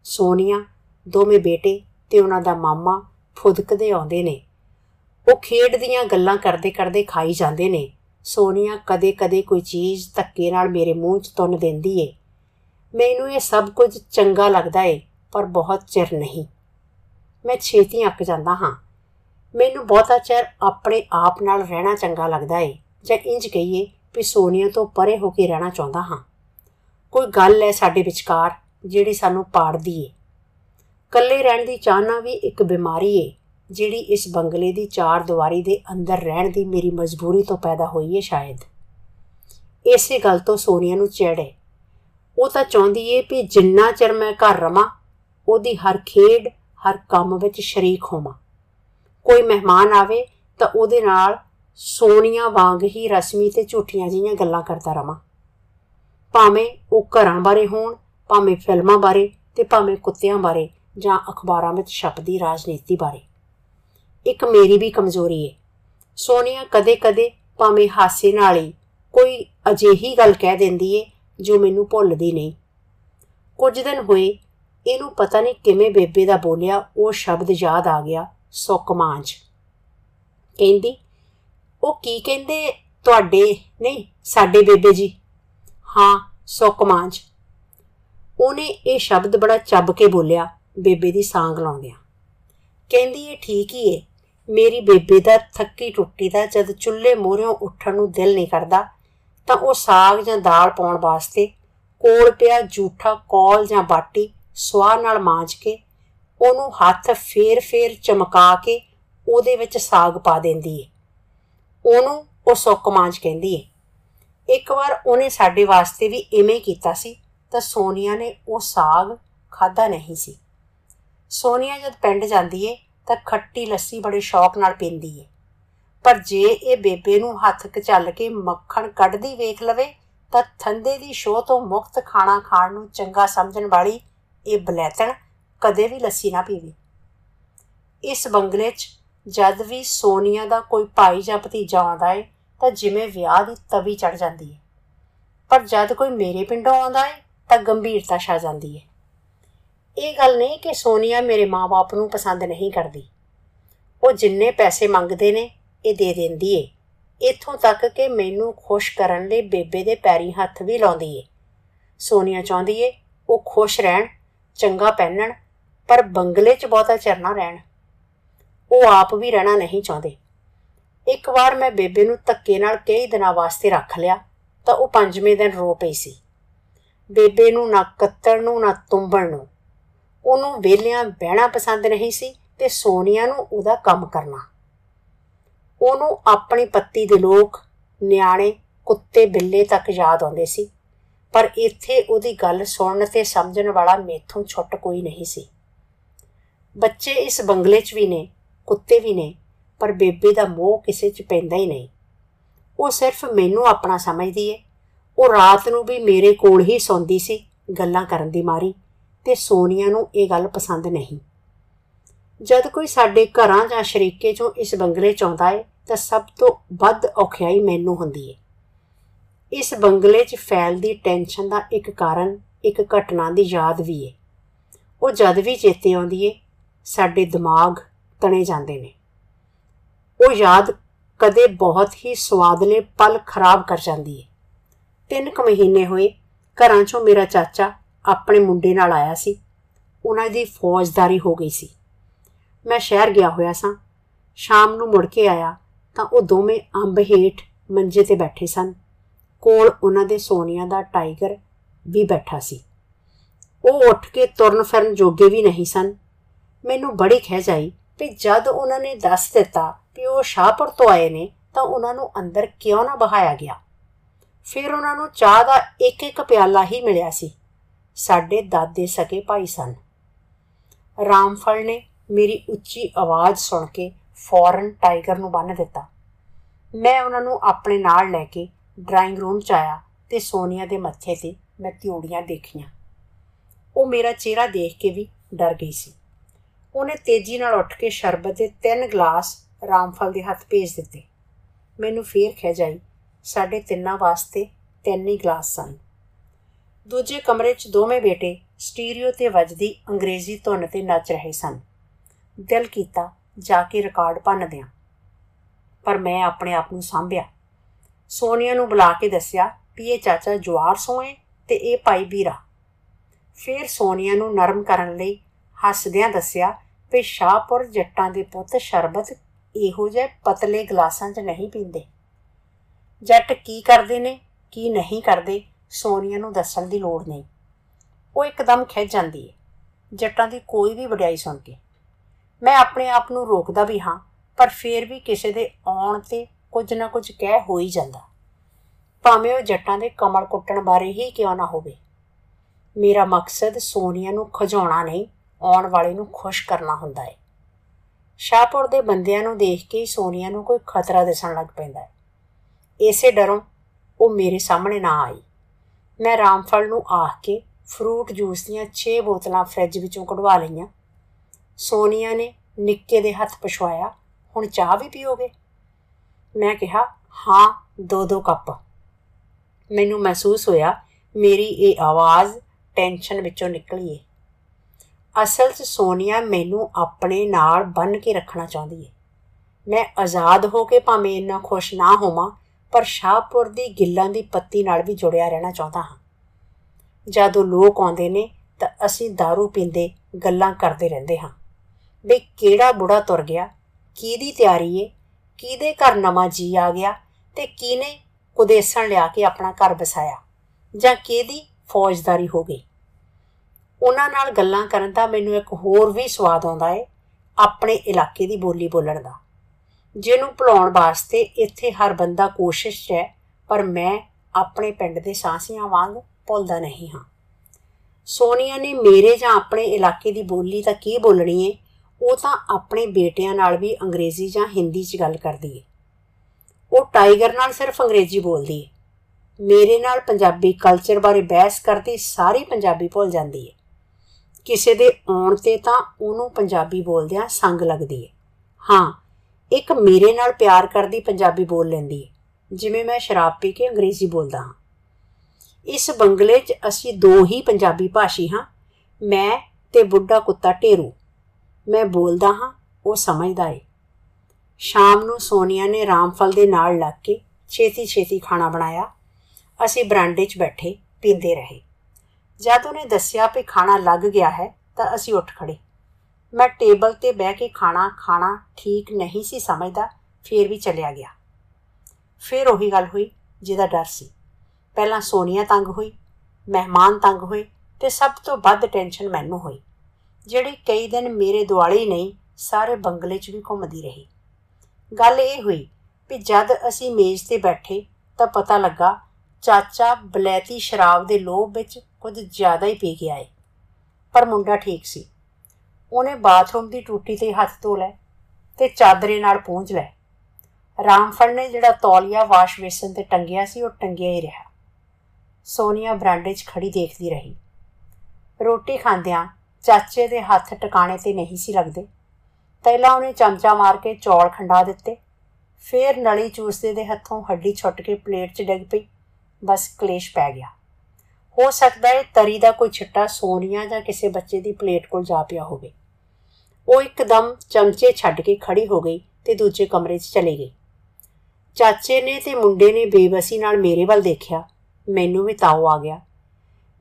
ਸੋਨੀਆ, ਦੋਵੇਂ ਬੇਟੇ ਤੇ ਉਹਨਾਂ ਦਾ ਮਾਮਾ ਫੁਦਕਦੇ ਆਉਂਦੇ ਨੇ। ਉਹ ਖੇਡ ਦੀਆਂ ਗੱਲਾਂ ਕਰਦੇ ਕਰਦੇ ਖਾਈ ਜਾਂਦੇ ਨੇ। ਸੋਨੀਆ ਕਦੇ-ਕਦੇ ਕੋਈ ਚੀਜ਼ ਧੱਕੇ ਨਾਲ ਮੇਰੇ ਮੂੰਹ 'ਚ ਤੁੰਨ ਦਿੰਦੀ ਏ। ਮੈਨੂੰ ਇਹ ਸਭ ਕੁਝ ਚੰਗਾ ਲੱਗਦਾ ਏ, ਪਰ ਬਹੁਤ ਚਿਰ ਨਹੀਂ। ਮੈਂ ਛੇਤੀ ਅੱਕ ਜਾਂਦਾ ਹਾਂ। ਮੈਨੂੰ ਬਹੁਤਾ ਚਿਰ ਆਪਣੇ ਆਪ ਨਾਲ ਰਹਿਣਾ ਚੰਗਾ ਲੱਗਦਾ ਏ, ਜਾਂ ਇੰਜ ਕਹੀਏ ਵੀ ਸੋਨੀਆ ਤੋਂ ਪਰੇ ਹੋ ਕੇ ਰਹਿਣਾ ਚਾਹੁੰਦਾ ਹਾਂ। ਕੋਈ ਗੱਲ ਹੈ ਸਾਡੇ ਵਿਚਕਾਰ, ਜਿਹੜੀ ਸਾਨੂੰ ਪਾੜਦੀ ਏ। ਇਕੱਲੇ ਰਹਿਣ ਦੀ ਚਾਹਨਾ ਵੀ ਇੱਕ ਬਿਮਾਰੀ ਏ। ਜਿਹੜੀ ਇਸ ਬੰਗਲੇ ਦੀ ਚਾਰ ਦੀਵਾਰੀ ਦੇ ਅੰਦਰ ਰਹਿਣ ਦੀ ਮੇਰੀ ਮਜਬੂਰੀ ਤੋਂ ਪੈਦਾ ਹੋਈ ਏ ਸ਼ਾਇਦ। ਇਸੇ ਗੱਲ ਤੋਂ ਸੋਨੀਆ ਨੂੰ ਚਿਹੜੇ। ਉਹ ਤਾਂ ਚਾਹੁੰਦੀ ਏ ਕਿ ਜਿੰਨਾ ਚਿਰ ਮੈਂ ਘਰ ਰਵਾਂ, ਉਹਦੀ ਹਰ ਖੇਡ, ਹਰ ਕੰਮ ਵਿੱਚ ਸ਼ਰੀਕ ਹੋਵਾਂ। ਕੋਈ ਮਹਿਮਾਨ ਆਵੇ ਤਾਂ ਉਹਦੇ ਨਾਲ ਸੋਨੀਆ ਵਾਂਗ ਹੀ ਰਸਮੀ ਤੇ ਝੂਠੀਆਂ ਜੀਆਂ ਗੱਲਾਂ ਕਰਦਾ ਰਵਾਂ। ਭਾਵੇਂ ਉਹ ਘਰਾਂ ਬਾਰੇ ਹੋਣ, ਭਾਵੇਂ ਫਿਲਮਾਂ ਬਾਰੇ ਤੇ ਭਾਵੇਂ ਕੁੱਤਿਆਂ ਬਾਰੇ ਜਾਂ ਅਖਬਾਰਾਂ ਵਿੱਚ ਛਪਦੀ ਰਾਜਨੀਤੀ ਬਾਰੇ। ਇੱਕ ਮੇਰੀ ਵੀ ਕਮਜ਼ੋਰੀ ਏ। ਸੋਨੀਆ ਕਦੇ-ਕਦੇ ਭਾਵੇਂ ਹਾਸੇ ਨਾਲ ਹੀ ਕੋਈ ਅਜਿਹੀ ਗੱਲ ਕਹਿ ਦਿੰਦੀ ਏ ਜੋ ਮੈਨੂੰ ਭੁੱਲਦੀ ਨਹੀਂ। ਕੁਝ ਦਿਨ ਹੋਏ, ਇਹਨੂੰ ਪਤਾ ਨਹੀਂ ਕਿਵੇਂ ਬੇਬੇ ਦਾ ਬੋਲਿਆ ਉਹ ਸ਼ਬਦ ਯਾਦ ਆ ਗਿਆ ਸੁਕਮਾਂਜ ਕਹਿੰਦੀ, ਉਹ ਕੀ ਕਹਿੰਦੇ ਤੁਹਾਡੇ? ਨਹੀਂ, ਸਾਡੇ ਬੇਬੇ ਜੀ। ਹਾਂ ਸੁਕਮਾਂਜ ਉਹਨੇ ਇਹ ਸ਼ਬਦ ਬੜਾ ਚੱਬ ਕੇ ਬੋਲਿਆ, ਬੇਬੇ ਦੀ ਸਾਂਗ ਲਾਉਂਦਿਆਂ। ਕਹਿੰਦੀ, ਇਹ ਠੀਕ ਹੀ ਏ। ਮੇਰੀ ਬੇਬੇ ਦਾ ਥੱਕੀ ਟੁੱਟੀ ਦਾ ਜਦ ਚੁੱਲ੍ਹੇ ਮੋਹਰਿਓਂ ਉੱਠਣ ਨੂੰ ਦਿਲ ਨਹੀਂ ਕਰਦਾ, ਤਾਂ ਉਹ ਸਾਗ ਜਾਂ ਦਾਲ ਪਾਉਣ ਵਾਸਤੇ ਕੋਲ ਪਿਆ ਝੂਠਾ ਕੌਲ ਜਾਂ ਬਾਟੀ ਸਵਾਹ ਨਾਲ ਮਾਂਜ ਕੇ ਉਹਨੂੰ ਹੱਥ ਫੇਰ-ਫੇਰ ਚਮਕਾ ਕੇ ਉਹਦੇ ਵਿੱਚ ਸਾਗ ਪਾ ਦਿੰਦੀ ਏ। ਉਹਨੂੰ ਉਹ ਸੁੱਕ ਮਾਂਜ ਕਹਿੰਦੀ ਏ। ਇੱਕ ਵਾਰ ਉਹਨੇ ਸਾਡੇ ਵਾਸਤੇ ਵੀ ਇਵੇਂ ਕੀਤਾ ਸੀ, ਤਾਂ ਸੋਨੀਆ ਨੇ ਉਹ ਸਾਗ ਖਾਦਾ ਨਹੀਂ ਸੀ। ਸੋਨੀਆ ਜਦ ਪਿੰਡ ਜਾਂਦੀ ਏ ਤਾਂ ਖੱਟੀ ਲੱਸੀ ਬੜੇ ਸ਼ੌਕ ਨਾਲ ਪੀਂਦੀ ਏ। ਪਰ ਜੇ ਇਹ ਬੇਬੇ ਨੂੰ ਹੱਥ ਕਚਲ ਕੇ ਮੱਖਣ ਕੱਢਦੀ ਵੇਖ ਲਵੇ, ਤਾਂ ਥੰਦੇ ਦੀ ਸ਼ੋਅ ਤੋਂ ਮੁਕਤ ਖਾਣਾ ਖਾਣ ਨੂੰ ਚੰਗਾ ਸਮਝਣ ਵਾਲੀ ਇਹ ਬਲੈਤਣ ਕਦੇ ਵੀ ਲੱਸੀ ਨਾ ਪੀਵੇ। ਇਸ ਬੰਗਲੇ 'ਚ ਜਦ ਵੀ ਸੋਨੀਆ ਦਾ ਕੋਈ ਭਾਈ ਜਾਂ ਭਤੀਜਾ ਆਉਂਦਾ ਏ, ਤਾਂ ਜਿਵੇਂ ਵਿਆਹ ਦੀ ਤਵੀ ਚੜ ਜਾਂਦੀ ਏ। ਪਰ ਜਦ ਕੋਈ ਮੇਰੇ ਪਿੰਡੋਂ ਆਉਂਦਾ ਏ, ਤਾਂ ਗੰਭੀਰਤਾ ਛਾ ਜਾਂਦੀ ਏ। ਇਹ ਗੱਲ ਨਹੀਂ ਕਿ ਸੋਨੀਆ ਮੇਰੇ ਮਾਪੇ ਨੂੰ ਪਸੰਦ ਨਹੀਂ ਕਰਦੀ। ਉਹ ਜਿੰਨੇ ਪੈਸੇ ਮੰਗਦੇ ਨੇ, ਇਹ ਦੇ ਦਿੰਦੀ ਏ। ਇੱਥੋਂ ਤੱਕ ਕਿ ਮੈਨੂੰ ਖੁਸ਼ ਕਰਨ ਲਈ ਬੇਬੇ ਦੇ ਪੈਰੀ ਹੱਥ ਵੀ ਲਾਉਂਦੀ ਏ। ਸੋਨੀਆ ਚਾਹੁੰਦੀ ਏ ਉਹ ਖੁਸ਼ ਰਹਿਣ, ਚੰਗਾ ਪਹਿਨਣ, ਪਰ ਬੰਗਲੇ 'ਚ ਬਹੁਤਾ ਚਿਰ ਨਾ ਰਹਿਣ। ਉਹ ਆਪ ਵੀ ਰਹਿਣਾ ਨਹੀਂ ਚਾਹੁੰਦੇ। ਇੱਕ ਵਾਰ ਮੈਂ ਬੇਬੇ ਨੂੰ ਧੱਕੇ ਨਾਲ ਕਈ ਦਿਨਾਂ ਵਾਸਤੇ ਰੱਖ ਲਿਆ, ਤਾਂ ਉਹ ਪੰਜਵੇਂ ਦਿਨ ਰੋ ਪਈ ਸੀ। ਬੇਬੇ ਨੂੰ ਨਾ ਕੱਤਣ ਨੂੰ, ਨਾ ਤੁੰਬਣ ਨੂੰ। ਉਹਨੂੰ ਵੇਲਿਆਂ ਬਹਿਣਾ ਪਸੰਦ ਨਹੀਂ ਸੀ ਤੇ ਸੋਨੀਆ ਨੂੰ ਉਹਦਾ ਕੰਮ ਕਰਨਾ। ਉਹਨੂੰ ਆਪਣੀ ਪੱਤੀ ਦੇ ਲੋਕ ਨਿਆਣੇ ਕੁੱਤੇ ਬਿੱਲੇ ਤੱਕ ਯਾਦ ਆਉਂਦੇ ਸੀ, ਪਰ ਇੱਥੇ ਉਹਦੀ ਗੱਲ ਸੁਣਨ ਤੇ ਸਮਝਣ ਵਾਲਾ ਮੇਥੋਂ ਛੁੱਟ ਕੋਈ ਨਹੀਂ ਸੀ। ਬੱਚੇ ਇਸ ਬੰਗਲੇ 'ਚ ਵੀ ਨੇ, ਕੁੱਤੇ ਵੀ ਨੇ, ਪਰ ਬੇਬੇ ਦਾ ਮੋਹ ਕਿਸੇ 'ਚ ਪੈਂਦਾ ਹੀ ਨਹੀਂ। ਉਹ ਸਿਰਫ ਮੈਨੂੰ ਆਪਣਾ ਸਮਝਦੀ ਏ। ਉਹ ਰਾਤ ਨੂੰ ਵੀ ਮੇਰੇ ਕੋਲ ਹੀ ਸੌਂਦੀ ਸੀ, ਗੱਲਾਂ ਕਰਨ ਦੀ ਮਾਰੀ। ਤੇ ਸੋਨੀਆ ਨੂੰ ਇਹ ਗੱਲ ਪਸੰਦ ਨਹੀਂ। ਜਦ ਕੋਈ ਸਾਡੇ ਘਰਾਂ ਜਾਂ ਸ਼ਰੀਕੇ 'ਚੋਂ ਇਸ ਬੰਗਲੇ 'ਚ ਆਉਂਦਾ ਏ, ਤਾਂ ਸਭ ਤੋਂ ਵੱਧ ਔਖਿਆਈ ਮੈਨੂੰ ਹੁੰਦੀ ਏ। ਇਸ ਬੰਗਲੇ 'ਚ ਫੈਲਦੀ ਟੈਨਸ਼ਨ ਦਾ ਇੱਕ ਕਾਰਨ, ਇੱਕ ਘਟਨਾ ਦੀ ਯਾਦ ਵੀ ਏ। ਉਹ ਜਦ ਵੀ ਚੇਤੇ ਆਉਂਦੀ ਏ, ਸਾਡੇ ਦਿਮਾਗ ਤਣੇ ਜਾਂਦੇ ਨੇ। ਉਹ ਯਾਦ ਕਦੇ ਬਹੁਤ ਹੀ ਸਵਾਦਲੇ ਪਲ ਖਰਾਬ ਕਰ ਜਾਂਦੀ ਏ। ਤਿੰਨ ਕੁ ਮਹੀਨੇ ਹੋਏ, ਘਰਾਂ 'ਚੋਂ ਮੇਰਾ ਚਾਚਾ ਆਪਣੇ ਮੁੰਡੇ ਨਾਲ ਆਇਆ ਸੀ। ਉਹਨਾਂ ਦੀ ਫੌਜਦਾਰੀ ਹੋ ਗਈ ਸੀ। ਮੈਂ ਸ਼ਹਿਰ ਗਿਆ ਹੋਇਆ ਸਾਂ। ਸ਼ਾਮ ਨੂੰ ਮੁੜ ਕੇ ਆਇਆ ਤਾਂ ਉਹ ਦੋਵੇਂ ਅੰਬ ਹੇਠ ਮੰਜੇ ਤੇ ਬੈਠੇ ਸਨ। ਕੋਲ ਉਹਨਾਂ ਦੇ ਸੋਨੀਆ ਦਾ ਟਾਈਗਰ ਵੀ ਬੈਠਾ ਸੀ। ਉਹ ਉੱਠ ਕੇ ਤੁਰਨ ਫਿਰਨ ਜੋਗੇ ਵੀ ਨਹੀਂ ਸਨ। ਮੈਨੂੰ ਬੜੀ ਖਿਜ ਆਈ ਕਿ ਜਦ ਉਹਨਾਂ ਨੇ ਦੱਸ ਦਿੱਤਾ ਕਿ ਉਹ ਸ਼ਾਹਪੁਰ ਤੋਂ ਆਏ ਨੇ ਤਾਂ ਉਹਨਾਂ ਨੂੰ ਅੰਦਰ ਕਿਉਂ ਨਾ ਬਹਾਇਆ ਗਿਆ। ਫਿਰ ਉਹਨਾਂ ਨੂੰ ਚਾਹ ਦਾ ਇੱਕ ਇੱਕ ਪਿਆਲਾ ਹੀ ਮਿਲਿਆ ਸੀ। ਸਾਡੇ ਦਾਦੇ ਸਕੇ ਭਾਈ ਸਨ। ਰਾਮਫਲ ਨੇ ਮੇਰੀ ਉੱਚੀ ਆਵਾਜ਼ ਸੁਣ ਕੇ ਫੌਰਨ ਟਾਈਗਰ ਨੂੰ ਬੰਨ ਦਿੱਤਾ। ਮੈਂ ਉਹਨਾਂ ਨੂੰ ਆਪਣੇ ਨਾਲ ਲੈ ਕੇ ਡਰਾਇੰਗ ਰੂਮ 'ਚ ਆਇਆ ਤੇ ਸੋਨੀਆ ਦੇ ਮੱਥੇ ਤੇ ਮੈਂ ਤਿਉੜੀਆਂ ਦੇਖੀਆਂ। ਉਹ ਮੇਰਾ ਚਿਹਰਾ ਦੇਖ ਕੇ ਵੀ ਡਰ ਗਈ ਸੀ। ਉਹਨੇ ਤੇਜ਼ੀ ਨਾਲ ਉੱਠ ਕੇ ਸ਼ਰਬਤ ਦੇ ਤਿੰਨ ਗਲਾਸ ਰਾਮਫਲ ਦੇ ਹੱਥ ਭੇਜ ਦਿੱਤੇ। ਮੈਨੂੰ ਫੇਰ ਖਿਜ ਆਈ, ਸਾਡੇ ਤਿੰਨਾਂ ਵਾਸਤੇ ਤਿੰਨ ਹੀ ਗਲਾਸ ਸਨ। ਦੂਜੇ ਕਮਰੇ 'ਚ ਦੋਵੇਂ ਬੇਟੇ ਸਟੀਰੀਓ ਤੇ ਵੱਜਦੀ ਅੰਗਰੇਜ਼ੀ ਧੁਨ ਤੇ ਨੱਚ ਰਹੇ ਸਨ। ਦਿਲ ਕੀਤਾ ਜਾ ਕੇ ਰਿਕਾਰਡ ਭੰਨ ਦਿਆਂ, ਪਰ ਮੈਂ ਆਪਣੇ ਆਪ ਨੂੰ ਸੰਭਿਆ। ਸੋਨੀਆ ਨੂੰ ਬੁਲਾ ਕੇ ਦੱਸਿਆ ਵੀ ਇਹ ਚਾਚਾ ਜਵਾਰ ਸੋਏ ਤੇ ਇਹ ਭਾਈ ਵੀਰਾ। ਫਿਰ ਸੋਨੀਆ ਨੂੰ ਨਰਮ ਕਰਨ ਲਈ ਹੱਸਦਿਆਂ ਦੱਸਿਆ, ਵੀ ਸ਼ਾਹਪੁਰ ਜੱਟਾਂ ਦੇ ਪੁੱਤ ਸ਼ਰਬਤ ਇਹੋ ਜਿਹੇ ਪਤਲੇ ਗਲਾਸਾਂ 'ਚ ਨਹੀਂ ਪੀਂਦੇ। ਜੱਟ ਕੀ ਕਰਦੇ ਨੇ, ਕੀ ਨਹੀਂ ਕਰਦੇ? ਸੋਨੀਆ ਨੂੰ ਦੱਸਣ ਦੀ ਲੋੜ ਨਹੀਂ। ਉਹ ਇੱਕਦਮ ਖਿੱਚ ਜਾਂਦੀ ਹੈ ਜੱਟਾਂ ਦੀ ਕੋਈ ਵੀ ਵਡਿਆਈ ਸੁਣ ਕੇ। ਮੈਂ ਆਪਣੇ ਆਪ ਨੂੰ ਰੋਕਦਾ ਵੀ ਹਾਂ, ਪਰ ਫੇਰ ਵੀ ਕਿਸੇ ਦੇ ਆਉਣ ਤੇ ਕੁਝ ਨਾ ਕੁਝ ਕਹਿ ਹੋ ਹੀ ਜਾਂਦਾ। ਭਾਵੇਂ ਉਹ ਜੱਟਾਂ ਦੇ ਕਮਲ ਕੁੱਟਣ ਬਾਰੇ ਹੀ ਕਿਉਂ ਨਾ ਹੋਵੇ। ਮੇਰਾ ਮਕਸਦ ਸੋਨੀਆ ਨੂੰ ਖਜਾਉਣਾ ਨਹੀਂ, ਆਉਣ ਵਾਲੇ ਨੂੰ ਖੁਸ਼ ਕਰਨਾ ਹੁੰਦਾ ਹੈ ਸ਼ਾਹਪੁਰ ਦੇ ਬੰਦਿਆਂ ਨੂੰ ਦੇਖ ਕੇ ਸੋਨੀਆ ਨੂੰ ਕੋਈ ਖਤਰਾ ਦਿਸਣ ਲੱਗ ਪੈਂਦਾ ਹੈ ਇਸੇ ਡਰੋਂ ਉਹ ਮੇਰੇ ਸਾਹਮਣੇ ਨਾ ਆਈ। ਮੈਂ ਰਾਮਫਲ ਨੂੰ ਆਖ ਕੇ ਫਰੂਟ ਜੂਸ ਦੀਆਂ 6 ਬੋਤਲਾਂ ਫ੍ਰਿਜ ਵਿੱਚੋਂ ਕਢਵਾ ਲਈਆਂ। ਸੋਨੀਆ ਨੇ ਨਿੱਕੇ ਦੇ ਹੱਥ ਪਛਵਾਇਆ ਹੁਣ ਚਾਹ ਵੀ ਪੀਓਗੇ? ਮੈਂ ਕਿਹਾ, ਹਾਂ, ਦੋ ਦੋ ਕੱਪ। ਮੈਨੂੰ ਮਹਿਸੂਸ ਹੋਇਆ, ਮੇਰੀ ਇਹ ਆਵਾਜ਼ ਟੈਨਸ਼ਨ ਵਿੱਚੋਂ ਨਿਕਲੀ ਏ। ਅਸਲ 'ਚ ਸੋਨੀਆ ਮੈਨੂੰ ਆਪਣੇ ਨਾਲ ਬੰਨ ਕੇ ਰੱਖਣਾ ਚਾਹੁੰਦੀ ਏ। ਮੈਂ ਆਜ਼ਾਦ ਹੋ ਕੇ ਭਾਵੇਂ ਇੰਨਾ ਖੁਸ਼ ਨਾ ਹੋਵਾਂ ਪਰ ਸ਼ਾਹਪੁਰ ਦੀ ਗਿੱਲਾਂ ਦੀ ਪੱਤੀ ਨਾਲ ਵੀ ਜੁੜਿਆ ਰਹਿਣਾ ਚਾਹੁੰਦਾ ਹਾਂ। ਜਦੋਂ ਲੋਕ ਆਉਂਦੇ ਨੇ ਤਾਂ ਅਸੀਂ दारू ਪੀਂਦੇ, ਗੱਲਾਂ ਕਰਦੇ ਰਹਿੰਦੇ ਹਾਂ। ਵੀ ਕਿਹੜਾ ਬੁੜਾ ਤੁਰ ਗਿਆ? ਕਿਹਦੀ ਤਿਆਰੀ ਏ? ਕਿਹਦੇ ਘਰ ਨਵਾਂ ਜੀ ਆ ਗਿਆ? ਤੇ ਕਿਹਨੇ ਕੁਦੇਸਣ ਲਿਆ ਕੇ ਆਪਣਾ ਘਰ ਬਸਾਇਆ ਜਾਂ ਕਿਹਦੀ ਫੌਜਦਾਰੀ ਹੋ ਗਈ? ਉਹਨਾਂ ਨਾਲ ਗੱਲਾਂ ਕਰਨ ਦਾ ਮੈਨੂੰ ਇੱਕ ਹੋਰ ਵੀ ਸਵਾਦ ਆਉਂਦਾ ਏ, ਆਪਣੇ ਇਲਾਕੇ ਦੀ ਬੋਲੀ ਬੋਲਣ ਦਾ। ਜਿਹਨੂੰ ਭੁਲਾਉਣ ਵਾਸਤੇ ਇੱਥੇ ਹਰ ਬੰਦਾ ਕੋਸ਼ਿਸ਼ 'ਚ ਹੈ, ਪਰ ਮੈਂ ਆਪਣੇ ਪਿੰਡ ਦੇ ਸਾਂਸੀਆਂ ਵਾਂਗ ਭੁੱਲਦਾ ਨਹੀਂ ਹਾਂ। ਸੋਨੀਆ ਨੇ ਮੇਰੇ ਜਾਂ ਆਪਣੇ ਇਲਾਕੇ ਦੀ ਬੋਲੀ ਤਾਂ ਕੀ ਬੋਲਣੀ ਏ? ਉਹ ਤਾਂ ਆਪਣੇ ਬੇਟਿਆਂ ਨਾਲ ਵੀ ਅੰਗਰੇਜ਼ੀ ਜਾਂ ਹਿੰਦੀ 'ਚ ਗੱਲ ਕਰਦੀ ਏ। ਉਹ ਟਾਈਗਰ ਨਾਲ ਸਿਰਫ ਅੰਗਰੇਜ਼ੀ ਬੋਲਦੀ ਏ। ਮੇਰੇ ਨਾਲ ਪੰਜਾਬੀ ਕਲਚਰ ਬਾਰੇ ਬਹਿਸ ਕਰਦੀ ਸਾਰੀ ਪੰਜਾਬੀ ਭੁੱਲ ਜਾਂਦੀ ਏ। ਕਿਸੇ ਦੇ ਆਉਣ ਤੇ ਤਾਂ ਉਹਨੂੰ ਪੰਜਾਬੀ ਬੋਲਦਿਆਂ ਸੰਗ ਲੱਗਦੀ ਏ। ਹਾਂ ਇੱਕ ਮੇਰੇ ਨਾਲ ਪਿਆਰ ਕਰਦੀ ਪੰਜਾਬੀ ਬੋਲ ਲੈਂਦੀ ਏ ਜਿਵੇਂ ਮੈਂ ਸ਼ਰਾਬ ਪੀ ਕੇ ਅੰਗਰੇਜ਼ੀ ਬੋਲਦਾ ਹਾਂ। ਇਸ ਬੰਗਲੇ 'ਚ ਅਸੀਂ ਦੋ ਹੀ ਪੰਜਾਬੀ ਭਾਸ਼ੀ ਹਾਂ, ਮੈਂ ਤੇ ਬੁੱਢਾ ਕੁੱਤਾ ਢੇਰੂ। ਮੈਂ ਬੋਲਦਾ ਹਾਂ, ਉਹ ਸਮਝਦਾ ਏ। ਸ਼ਾਮ ਨੂੰ ਸੋਨੀਆ ਨੇ ਰਾਮਫਲ ਦੇ ਨਾਲ ਲੱਗ ਕੇ ਛੇਤੀ ਛੇਤੀ ਖਾਣਾ ਬਣਾਇਆ। ਅਸੀਂ ਬਰਾਂਡੇ 'ਚ ਬੈਠੇ, ਪੀਂਦੇ ਰਹੇ। ਜਦ ਉਹਨੇ ਦੱਸਿਆ ਕਿ ਖਾਣਾ ਲੱਗ ਗਿਆ ਹੈ, ਤਾਂ ਅਸੀਂ ਉੱਠ ਖੜੇ ਮੈਂ ਟੇਬਲ ਤੇ ਬਹਿ ਕੇ ਖਾਣਾ ਖਾਣਾ ਠੀਕ ਨਹੀਂ ਸੀ ਸਮਝਦਾ, ਫੇਰ ਵੀ ਚਲਿਆ ਗਿਆ। ਫੇਰ ਉਹੀ ਗੱਲ ਹੋਈ ਜਿਹਦਾ ਡਰ ਸੀ। ਪਹਿਲਾਂ ਸੋਨੀਆ ਤੰਗ ਹੋਈ, ਮਹਿਮਾਨ ਤੰਗ ਹੋਏ ਤੇ ਸਭ ਤੋਂ ਵੱਧ ਟੈਨਸ਼ਨ ਮੈਨੂੰ ਹੋਈ, ਜਿਹੜੀ ਕਈ ਦਿਨ ਮੇਰੇ ਦੁਆਲੇ ਹੀ ਨਹੀਂ, ਸਾਰੇ ਬੰਗਲੇ 'ਚ ਵੀ ਘੁੰਮਦੀ ਰਹੀ। ਗੱਲ ਇਹ ਹੋਈ ਕਿ ਜਦ ਅਸੀਂ ਮੇਜ਼ ਤੇ ਬੈਠੇ ਤਾਂ ਪਤਾ ਲੱਗਾ ਚਾਚਾ ਬਲੈਤੀ ਸ਼ਰਾਬ ਦੇ ਲੋਭ ਵਿੱਚ ਕੁਝ ਜ਼ਿਆਦਾ ਹੀ ਪੀ ਗਿਆ ਏ ਪਰ ਮੁੰਡਾ ਠੀਕ ਸੀ। ਉਹਨੇ ਬਾਥਰੂਮ ਦੀ ਟੂਟੀ ਤੇ ਹੱਥ ਧੋ ਲਏ ਤੇ ਚਾਦਰੇ ਨਾਲ ਪੂੰਝ ਲੈ ਰਾਮਫਲ ਨੇ ਜਿਹੜਾ ਤੌਲੀਆ ਵਾਸ਼ ਬੇਸਨ ਤੇ ਟੰਗਿਆ ਸੀ, ਉਹ ਟੰਗਿਆ ਹੀ ਰਿਹਾ। ਸੋਨੀਆ ਬਰਾਂਡੇ 'ਚ ਖੜੀ ਦੇਖਦੀ ਰਹੀ। ਰੋਟੀ ਖਾਂਦਿਆਂ ਚਾਚੇ ਦੇ ਹੱਥ ਟਿਕਾਣੇ ਤੇ ਨਹੀਂ ਸੀ ਲੱਗਦੇ। ਪਹਿਲਾਂ ਉਹਨੇ ਚਮਚਾ ਮਾਰ ਕੇ ਚੌਲ ਖੰਡਾ ਦਿੱਤੇ। ਫੇਰ ਨਲੀ ਚੂਸਦੇ ਦੇ ਹੱਥੋਂ ਹੱਡੀ ਛੁੱਟ ਕੇ ਪਲੇਟ 'ਚ ਡਿੱਗ ਪਈ। ਬਸ ਕਲੇਸ਼ ਪੈ ਗਿਆ। ਹੋ ਸਕਦਾ ਹੈ ਤਰੀ ਦਾ ਕੋਈ ਛਿੱਟਾ ਸੋਨੀਆ ਜਾਂ ਕਿਸੇ ਬੱਚੇ ਦੀ ਪਲੇਟ ਕੋਲ ਜਾ ਪਿਆ ਹੋਵੇ। ਉਹ ਇੱਕਦਮ ਚਮਚੇ ਛੱਡ ਕੇ ਖੜੀ ਹੋ ਗਈ ਤੇ ਦੂਜੇ ਕਮਰੇ 'ਚ ਚਲੀ ਗਈ। ਚਾਚੇ ਨੇ ਤੇ ਮੁੰਡੇ ਨੇ ਬੇਬਸੀ ਨਾਲ ਮੇਰੇ ਵੱਲ ਦੇਖਿਆ। ਮੈਨੂੰ ਵੀ ਤਾਉ ਆ ਗਿਆ।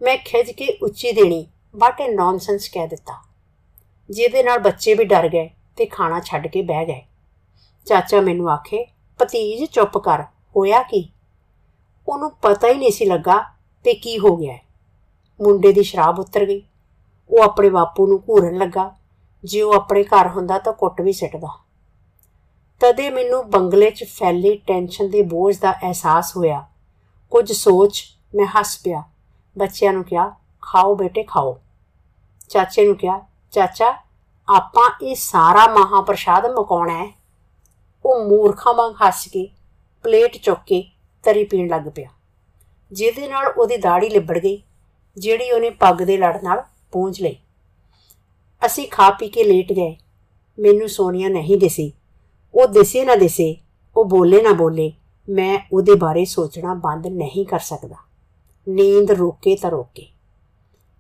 ਮੈਂ ਖਿੱਚ ਕੇ ਉੱਚੀ ਦੇਣੀ ਬਟ ਇਹ ਨੌਨਸੈਂਸ ਕਹਿ ਦਿੱਤਾ। ਜਿਹਦੇ ਨਾਲ ਬੱਚੇ ਵੀ ਡਰ ਗਏ ਤੇ ਖਾਣਾ ਛੱਡ ਕੇ ਬਹਿ ਗਏ। ਚਾਚਾ ਮੈਨੂੰ ਆਖੇ, ਭਤੀਜ, ਚੁੱਪ ਕਰ, ਹੋਇਆ ਕੀ? ਉਹਨੂੰ ਪਤਾ ਹੀ ਨਹੀਂ ਸੀ ਲੱਗਾ ਤੇ ਕੀ ਹੋ ਗਿਆ। ਮੁੰਡੇ ਦੀ ਸ਼ਰਾਬ ਉਤਰ ਗਈ। ਉਹ ਆਪਣੇ ਬਾਪੂ ਨੂੰ ਘੂਰਨ ਲੱਗਾ। ਜੇ ਉਹ ਆਪਣੇ ਘਰ ਹੁੰਦਾ ਤਾਂ ਕੁੱਟ ਵੀ ਸਿੱਟਦਾ। ਤਦੇ ਮੈਨੂੰ ਬੰਗਲੇ 'ਚ ਫੈਲੀ ਟੈਨਸ਼ਨ ਦੇ ਬੋਝ ਦਾ ਅਹਿਸਾਸ ਹੋਇਆ। ਕੁਝ ਸੋਚ ਮੈਂ ਹੱਸ ਪਿਆ। ਬੱਚਿਆਂ ਨੂੰ ਕਿਹਾ, ਖਾਓ ਬੇਟੇ, ਖਾਓ। ਚਾਚੇ ਨੂੰ ਕਿਹਾ, ਚਾਚਾ, ਆਪਾਂ ਇਹ ਸਾਰਾ ਮਹਾਪ੍ਰਸ਼ਾਦ ਮਕਾਉਣਾ ਹੈ। ਉਹ ਮੂਰਖਾਂ ਵਾਂਗ ਹੱਸ ਕੇ ਪਲੇਟ ਚੁੱਕ ਕੇ ਤਰੀ ਪੀਣ ਲੱਗ ਪਿਆ। ਜਿਹਦੇ ਨਾਲ ਉਹਦੀ ਦਾੜੀ ਲਿਬੜ ਗਈ, ਜਿਹੜੀ ਉਹਨੇ ਪੱਗ ਦੇ ਲੜ ਨਾਲ ਪੂੰਝ ਲਈ। ਅਸੀਂ ਖਾ ਪੀ ਕੇ ਲੇਟ ਗਏ। ਮੈਨੂੰ ਸੋਨੀਆ ਨਹੀਂ ਦਿਸੀ। ਉਹ ਦਿਸੇ ਨਾ ਦਿਸੇ, ਉਹ ਬੋਲੇ ਨਾ ਬੋਲੇ, ਮੈਂ ਉਹਦੇ ਬਾਰੇ ਸੋਚਣਾ ਬੰਦ ਨਹੀਂ ਕਰ ਸਕਦਾ। ਨੀਂਦ ਰੋਕੇ ਤਾਂ ਰੋਕੇ।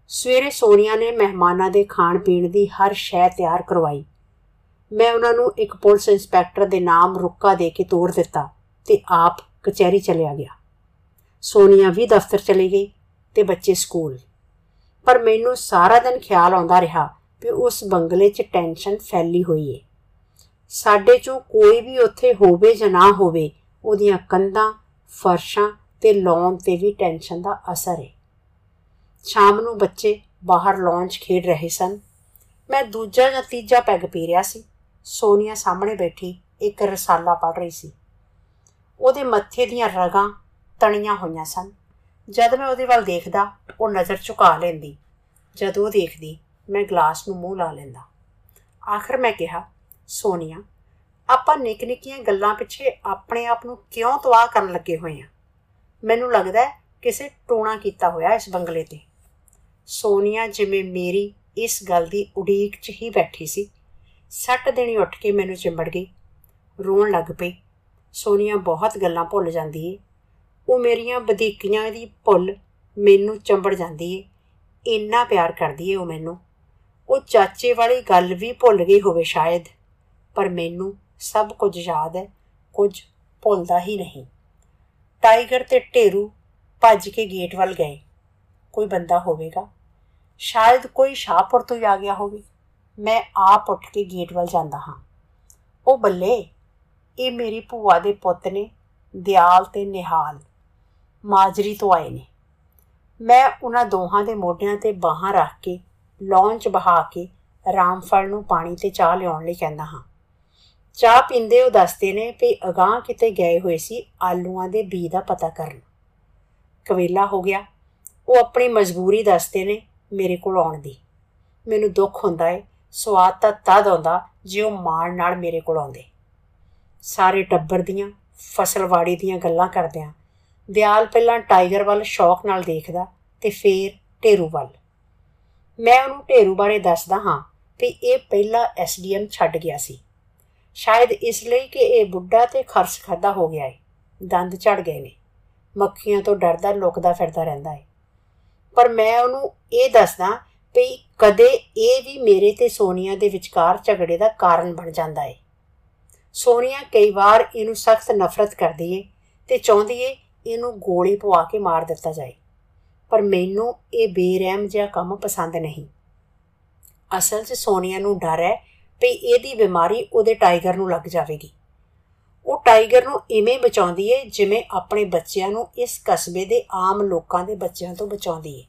ਸਵੇਰੇ ਸੋਨੀਆ ਨੇ ਮਹਿਮਾਨਾਂ ਦੇ ਖਾਣ ਪੀਣ ਦੀ ਹਰ ਸ਼ੈ ਤਿਆਰ ਕਰਵਾਈ। ਮੈਂ ਉਹਨਾਂ ਨੂੰ ਇੱਕ ਪੁਲਿਸ ਇੰਸਪੈਕਟਰ ਦੇ ਨਾਮ ਰੁੱਕਾ ਦੇ ਕੇ ਤੋੜ ਦਿੱਤਾ ਤੇ ਆਪ ਕਚਹਿਰੀ ਚਲਿਆ ਗਿਆ। ਸੋਨੀਆ ਵੀ ਦਫ਼ਤਰ ਚਲੀ ਗਈ ਤੇ ਬੱਚੇ ਸਕੂਲ। ਪਰ ਮੈਨੂੰ ਸਾਰਾ ਦਿਨ ਖਿਆਲ ਆਉਂਦਾ ਰਿਹਾ ਕਿ ਉਸ ਬੰਗਲੇ 'ਚ ਟੈਨਸ਼ਨ ਫੈਲੀ ਹੋਈ ਏ। ਸਾਡੇ 'ਚੋਂ ਕੋਈ ਵੀ ਉੱਥੇ ਹੋਵੇ ਜਾਂ ਨਾ ਹੋਵੇ, ਉਹਦੀਆਂ ਕੰਧਾਂ, ਫਰਸ਼ਾਂ ਤੇ ਲੌਨ ਤੇ ਵੀ ਟੈਨਸ਼ਨ ਦਾ ਅਸਰ ਏ। ਸ਼ਾਮ ਨੂੰ ਬੱਚੇ ਬਾਹਰ ਲੌਂਚ ਖੇਡ ਰਹੇ ਸਨ। ਮੈਂ ਦੂਜਾ ਜਾਂ ਤੀਜਾ ਪੈਗ ਪੀ ਰਿਹਾ ਸੀ। ਸੋਨੀਆ ਸਾਹਮਣੇ ਬੈਠੀ ਇੱਕ ਰਸਾਲਾ ਪੜ ਰਹੀ ਸੀ। ਉਹਦੇ ਮੱਥੇ ਦੀਆਂ ਰਗਾਂ ਤਣੀਆਂ ਹੋਈਆਂ ਸਨ। ਜਦ ਮੈਂ ਉਹਦੇ ਵੱਲ ਦੇਖਦਾ, ਉਹ ਨਜ਼ਰ ਝੁਕਾ ਲੈਂਦੀ। ਜਦ ਉਹ ਦੇਖਦੀ ਮੈਂ ਗਲਾਸ ਨੂੰ ਮੂੰਹ ਲਾ ਲੈਂਦਾ। ਆਖਰ ਮੈਂ ਕਿਹਾ, ਸੋਨੀਆ, ਆਪਾਂ ਨਿੱਕ ਨਿੱਕੀਆਂ ਗੱਲਾਂ ਪਿੱਛੇ ਆਪਣੇ ਆਪ ਨੂੰ ਕਿਉਂ ਤਵਾਹ ਕਰਨ ਲੱਗੇ ਹੋਏ ਆ? ਮੈਨੂੰ ਲੱਗਦਾ ਹੈ ਕਿਸੇ ਟੋਣਾ ਕੀਤਾ ਹੋਇਆ ਇਸ ਬੰਗਲੇ ਤੇ। ਸੋਨੀਆ ਜਿਵੇਂ ਮੇਰੀ ਇਸ ਗੱਲ ਦੀ ਉਡੀਕ 'ਚ ਹੀ ਬੈਠੀ ਸੀ। ਸੱਟ ਦੇਣੀ ਉੱਠ ਕੇ ਮੈਨੂੰ ਚਿੰਬੜ ਗਈ। ਰੋਣ ਲੱਗ ਪਈ। ਸੋਨੀਆ ਬਹੁਤ ਗੱਲਾਂ ਭੁੱਲ ਜਾਂਦੀ ਏ। ਉਹ ਮੇਰੀਆਂ ਬਦੀਕੀਆਂ ਦੀ ਭੁੱਲ ਮੈਨੂੰ ਚੰਬੜ ਜਾਂਦੀ ਏ। ਇੰਨਾ ਪਿਆਰ ਕਰਦੀ ਏ ਉਹ ਮੈਨੂੰ। ਉਹ ਚਾਚੇ ਵਾਲੀ ਗੱਲ ਵੀ ਭੁੱਲ ਗਈ ਹੋਵੇ ਸ਼ਾਇਦ। ਪਰ ਮੈਨੂੰ ਸਭ ਕੁਝ ਯਾਦ ਹੈ ਕੁਝ ਭੁੱਲਦਾ ਹੀ ਨਹੀਂ। ਟਾਈਗਰ ਤੇ ਢੇਰੂ ਭੱਜ ਕੇ ਗੇਟ ਵੱਲ ਗਏ। ਕੋਈ ਬੰਦਾ ਹੋਵੇਗਾ? ਸ਼ਾਇਦ ਕੋਈ ਸ਼ਾਹਪੁਰ ਤੋਂ ਆ ਗਿਆ ਹੋਵੇ। ਮੈਂ ਆਪ ਉੱਠ ਕੇ ਗੇਟ ਵੱਲ ਜਾਂਦਾ ਹਾਂ। ਉਹ ਬੱਲੇ, ਇਹ ਮੇਰੀ ਭੂਆ ਦੇ ਪੁੱਤ ਨੇ, ਦਿਆਲ ਤੇ ਨਿਹਾਲ। ਮਾਜਰੀ ਤੋਂ ਆਏ ਨੇ। ਮੈਂ ਉਹਨਾਂ ਦੋਹਾਂ ਦੇ ਮੋਢਿਆਂ ਤੇ ਬਾਹਾਂ ਰੱਖ ਕੇ ਲੌਂਚ ਬਹਾ ਕੇ ਰਾਮਫਲ ਨੂੰ ਪਾਣੀ ਤੇ ਚਾਹ ਲਿਆਉਣ ਲਈ ਕਹਿੰਦਾ ਹਾਂ। ਚਾਹ ਪੀਂਦੇ ਉਹ ਦੱਸਦੇ ਨੇ ਕਿ ਅਗਾਹ ਕਿਤੇ ਗਏ ਹੋਏ ਸੀ ਆਲੂਆਂ ਦੇ ਬੀ ਦਾ ਪਤਾ ਕਰਨ। ਕਵੇਲਾ ਹੋ ਗਿਆ। ਉਹ ਆਪਣੀ ਮਜਬੂਰੀ ਦੱਸਦੇ ਨੇ ਮੇਰੇ ਕੋਲ ਆਉਣ ਦੀ। ਮੈਨੂੰ ਦੁੱਖ ਹੁੰਦਾ ਏ, ਸਵਾਦ ਤਾਂ ਤਦ ਆਉਂਦਾ ਜੇ ਉਹ ਮਾਣ ਨਾਲ ਮੇਰੇ ਕੋਲ ਆਉਂਦੇ। ਸਾਰੇ ਟੱਬਰ ਦੀਆਂ ਫਸਲਵਾੜੀ ਦੀਆਂ ਗੱਲਾਂ ਕਰਦੇ ਆ ਦਿਆਲ ਪਹਿਲਾਂ ਟਾਈਗਰ ਵੱਲ ਸ਼ੌਕ ਨਾਲ ਦੇਖਦਾ ਤੇ ਫੇਰ ਢੇਰੂ ਵੱਲ। ਮੈਂ ਉਹਨੂੰ ਢੇਰੂ ਬਾਰੇ ਦੱਸਦਾ ਹਾਂ ਕਿ ਇਹ ਪਹਿਲਾ ਐਸਡੀਐਮ ਛੱਡ ਗਿਆ ਸੀ। ਸ਼ਾਇਦ ਇਸ ਲਈ ਕਿ ਇਹ ਬੁੱਢਾ ਤੇ ਖਰਚ ਖਾਦਾ ਹੋ ਗਿਆ ਏ। ਦੰਦ ਝੜ ਗਏ ਨੇ। ਮੱਖੀਆਂ ਤੋਂ ਡਰਦਾ ਲੁਕਦਾ ਫਿਰਦਾ ਰਹਿੰਦਾ ਏ। ਪਰ ਮੈਂ ਉਹਨੂੰ ਇਹ ਦੱਸਦਾ ਵੀ ਕਦੇ ਇਹ ਵੀ ਮੇਰੇ ਤੇ ਸੋਨੀਆ ਦੇ ਵਿਚਕਾਰ ਝਗੜੇ ਦਾ ਕਾਰਨ ਬਣ ਜਾਂਦਾ ਏ। ਸੋਨੀਆ ਕਈ ਵਾਰ ਇਹਨੂੰ ਸਖਤ ਨਫ਼ਰਤ ਕਰਦੀ ਏ ਤੇ ਚਾਹੁੰਦੀ ਏ ਇਹਨੂੰ ਗੋਲੀ ਪਵਾ ਕੇ ਮਾਰ ਦਿੱਤਾ ਜਾਏ। ਪਰ ਮੈਨੂੰ ਇਹ ਬੇਰਹਿਮ ਜਿਹਾ ਕੰਮ ਪਸੰਦ ਨਹੀਂ। ਅਸਲ 'ਚ ਸੋਨੀਆ ਨੂੰ ਡਰ ਹੈ ਵੀ ਇਹਦੀ ਬਿਮਾਰੀ ਉਹਦੇ ਟਾਈਗਰ ਨੂੰ ਲੱਗ ਜਾਵੇਗੀ। ਉਹ ਟਾਈਗਰ ਨੂੰ ਇਵੇਂ ਬਚਾਉਂਦੀ ਏ ਜਿਵੇਂ ਆਪਣੇ ਬੱਚਿਆਂ ਨੂੰ ਇਸ ਕਸਬੇ ਦੇ ਆਮ ਲੋਕਾਂ ਦੇ ਬੱਚਿਆਂ ਤੋਂ ਬਚਾਉਂਦੀ ਏ।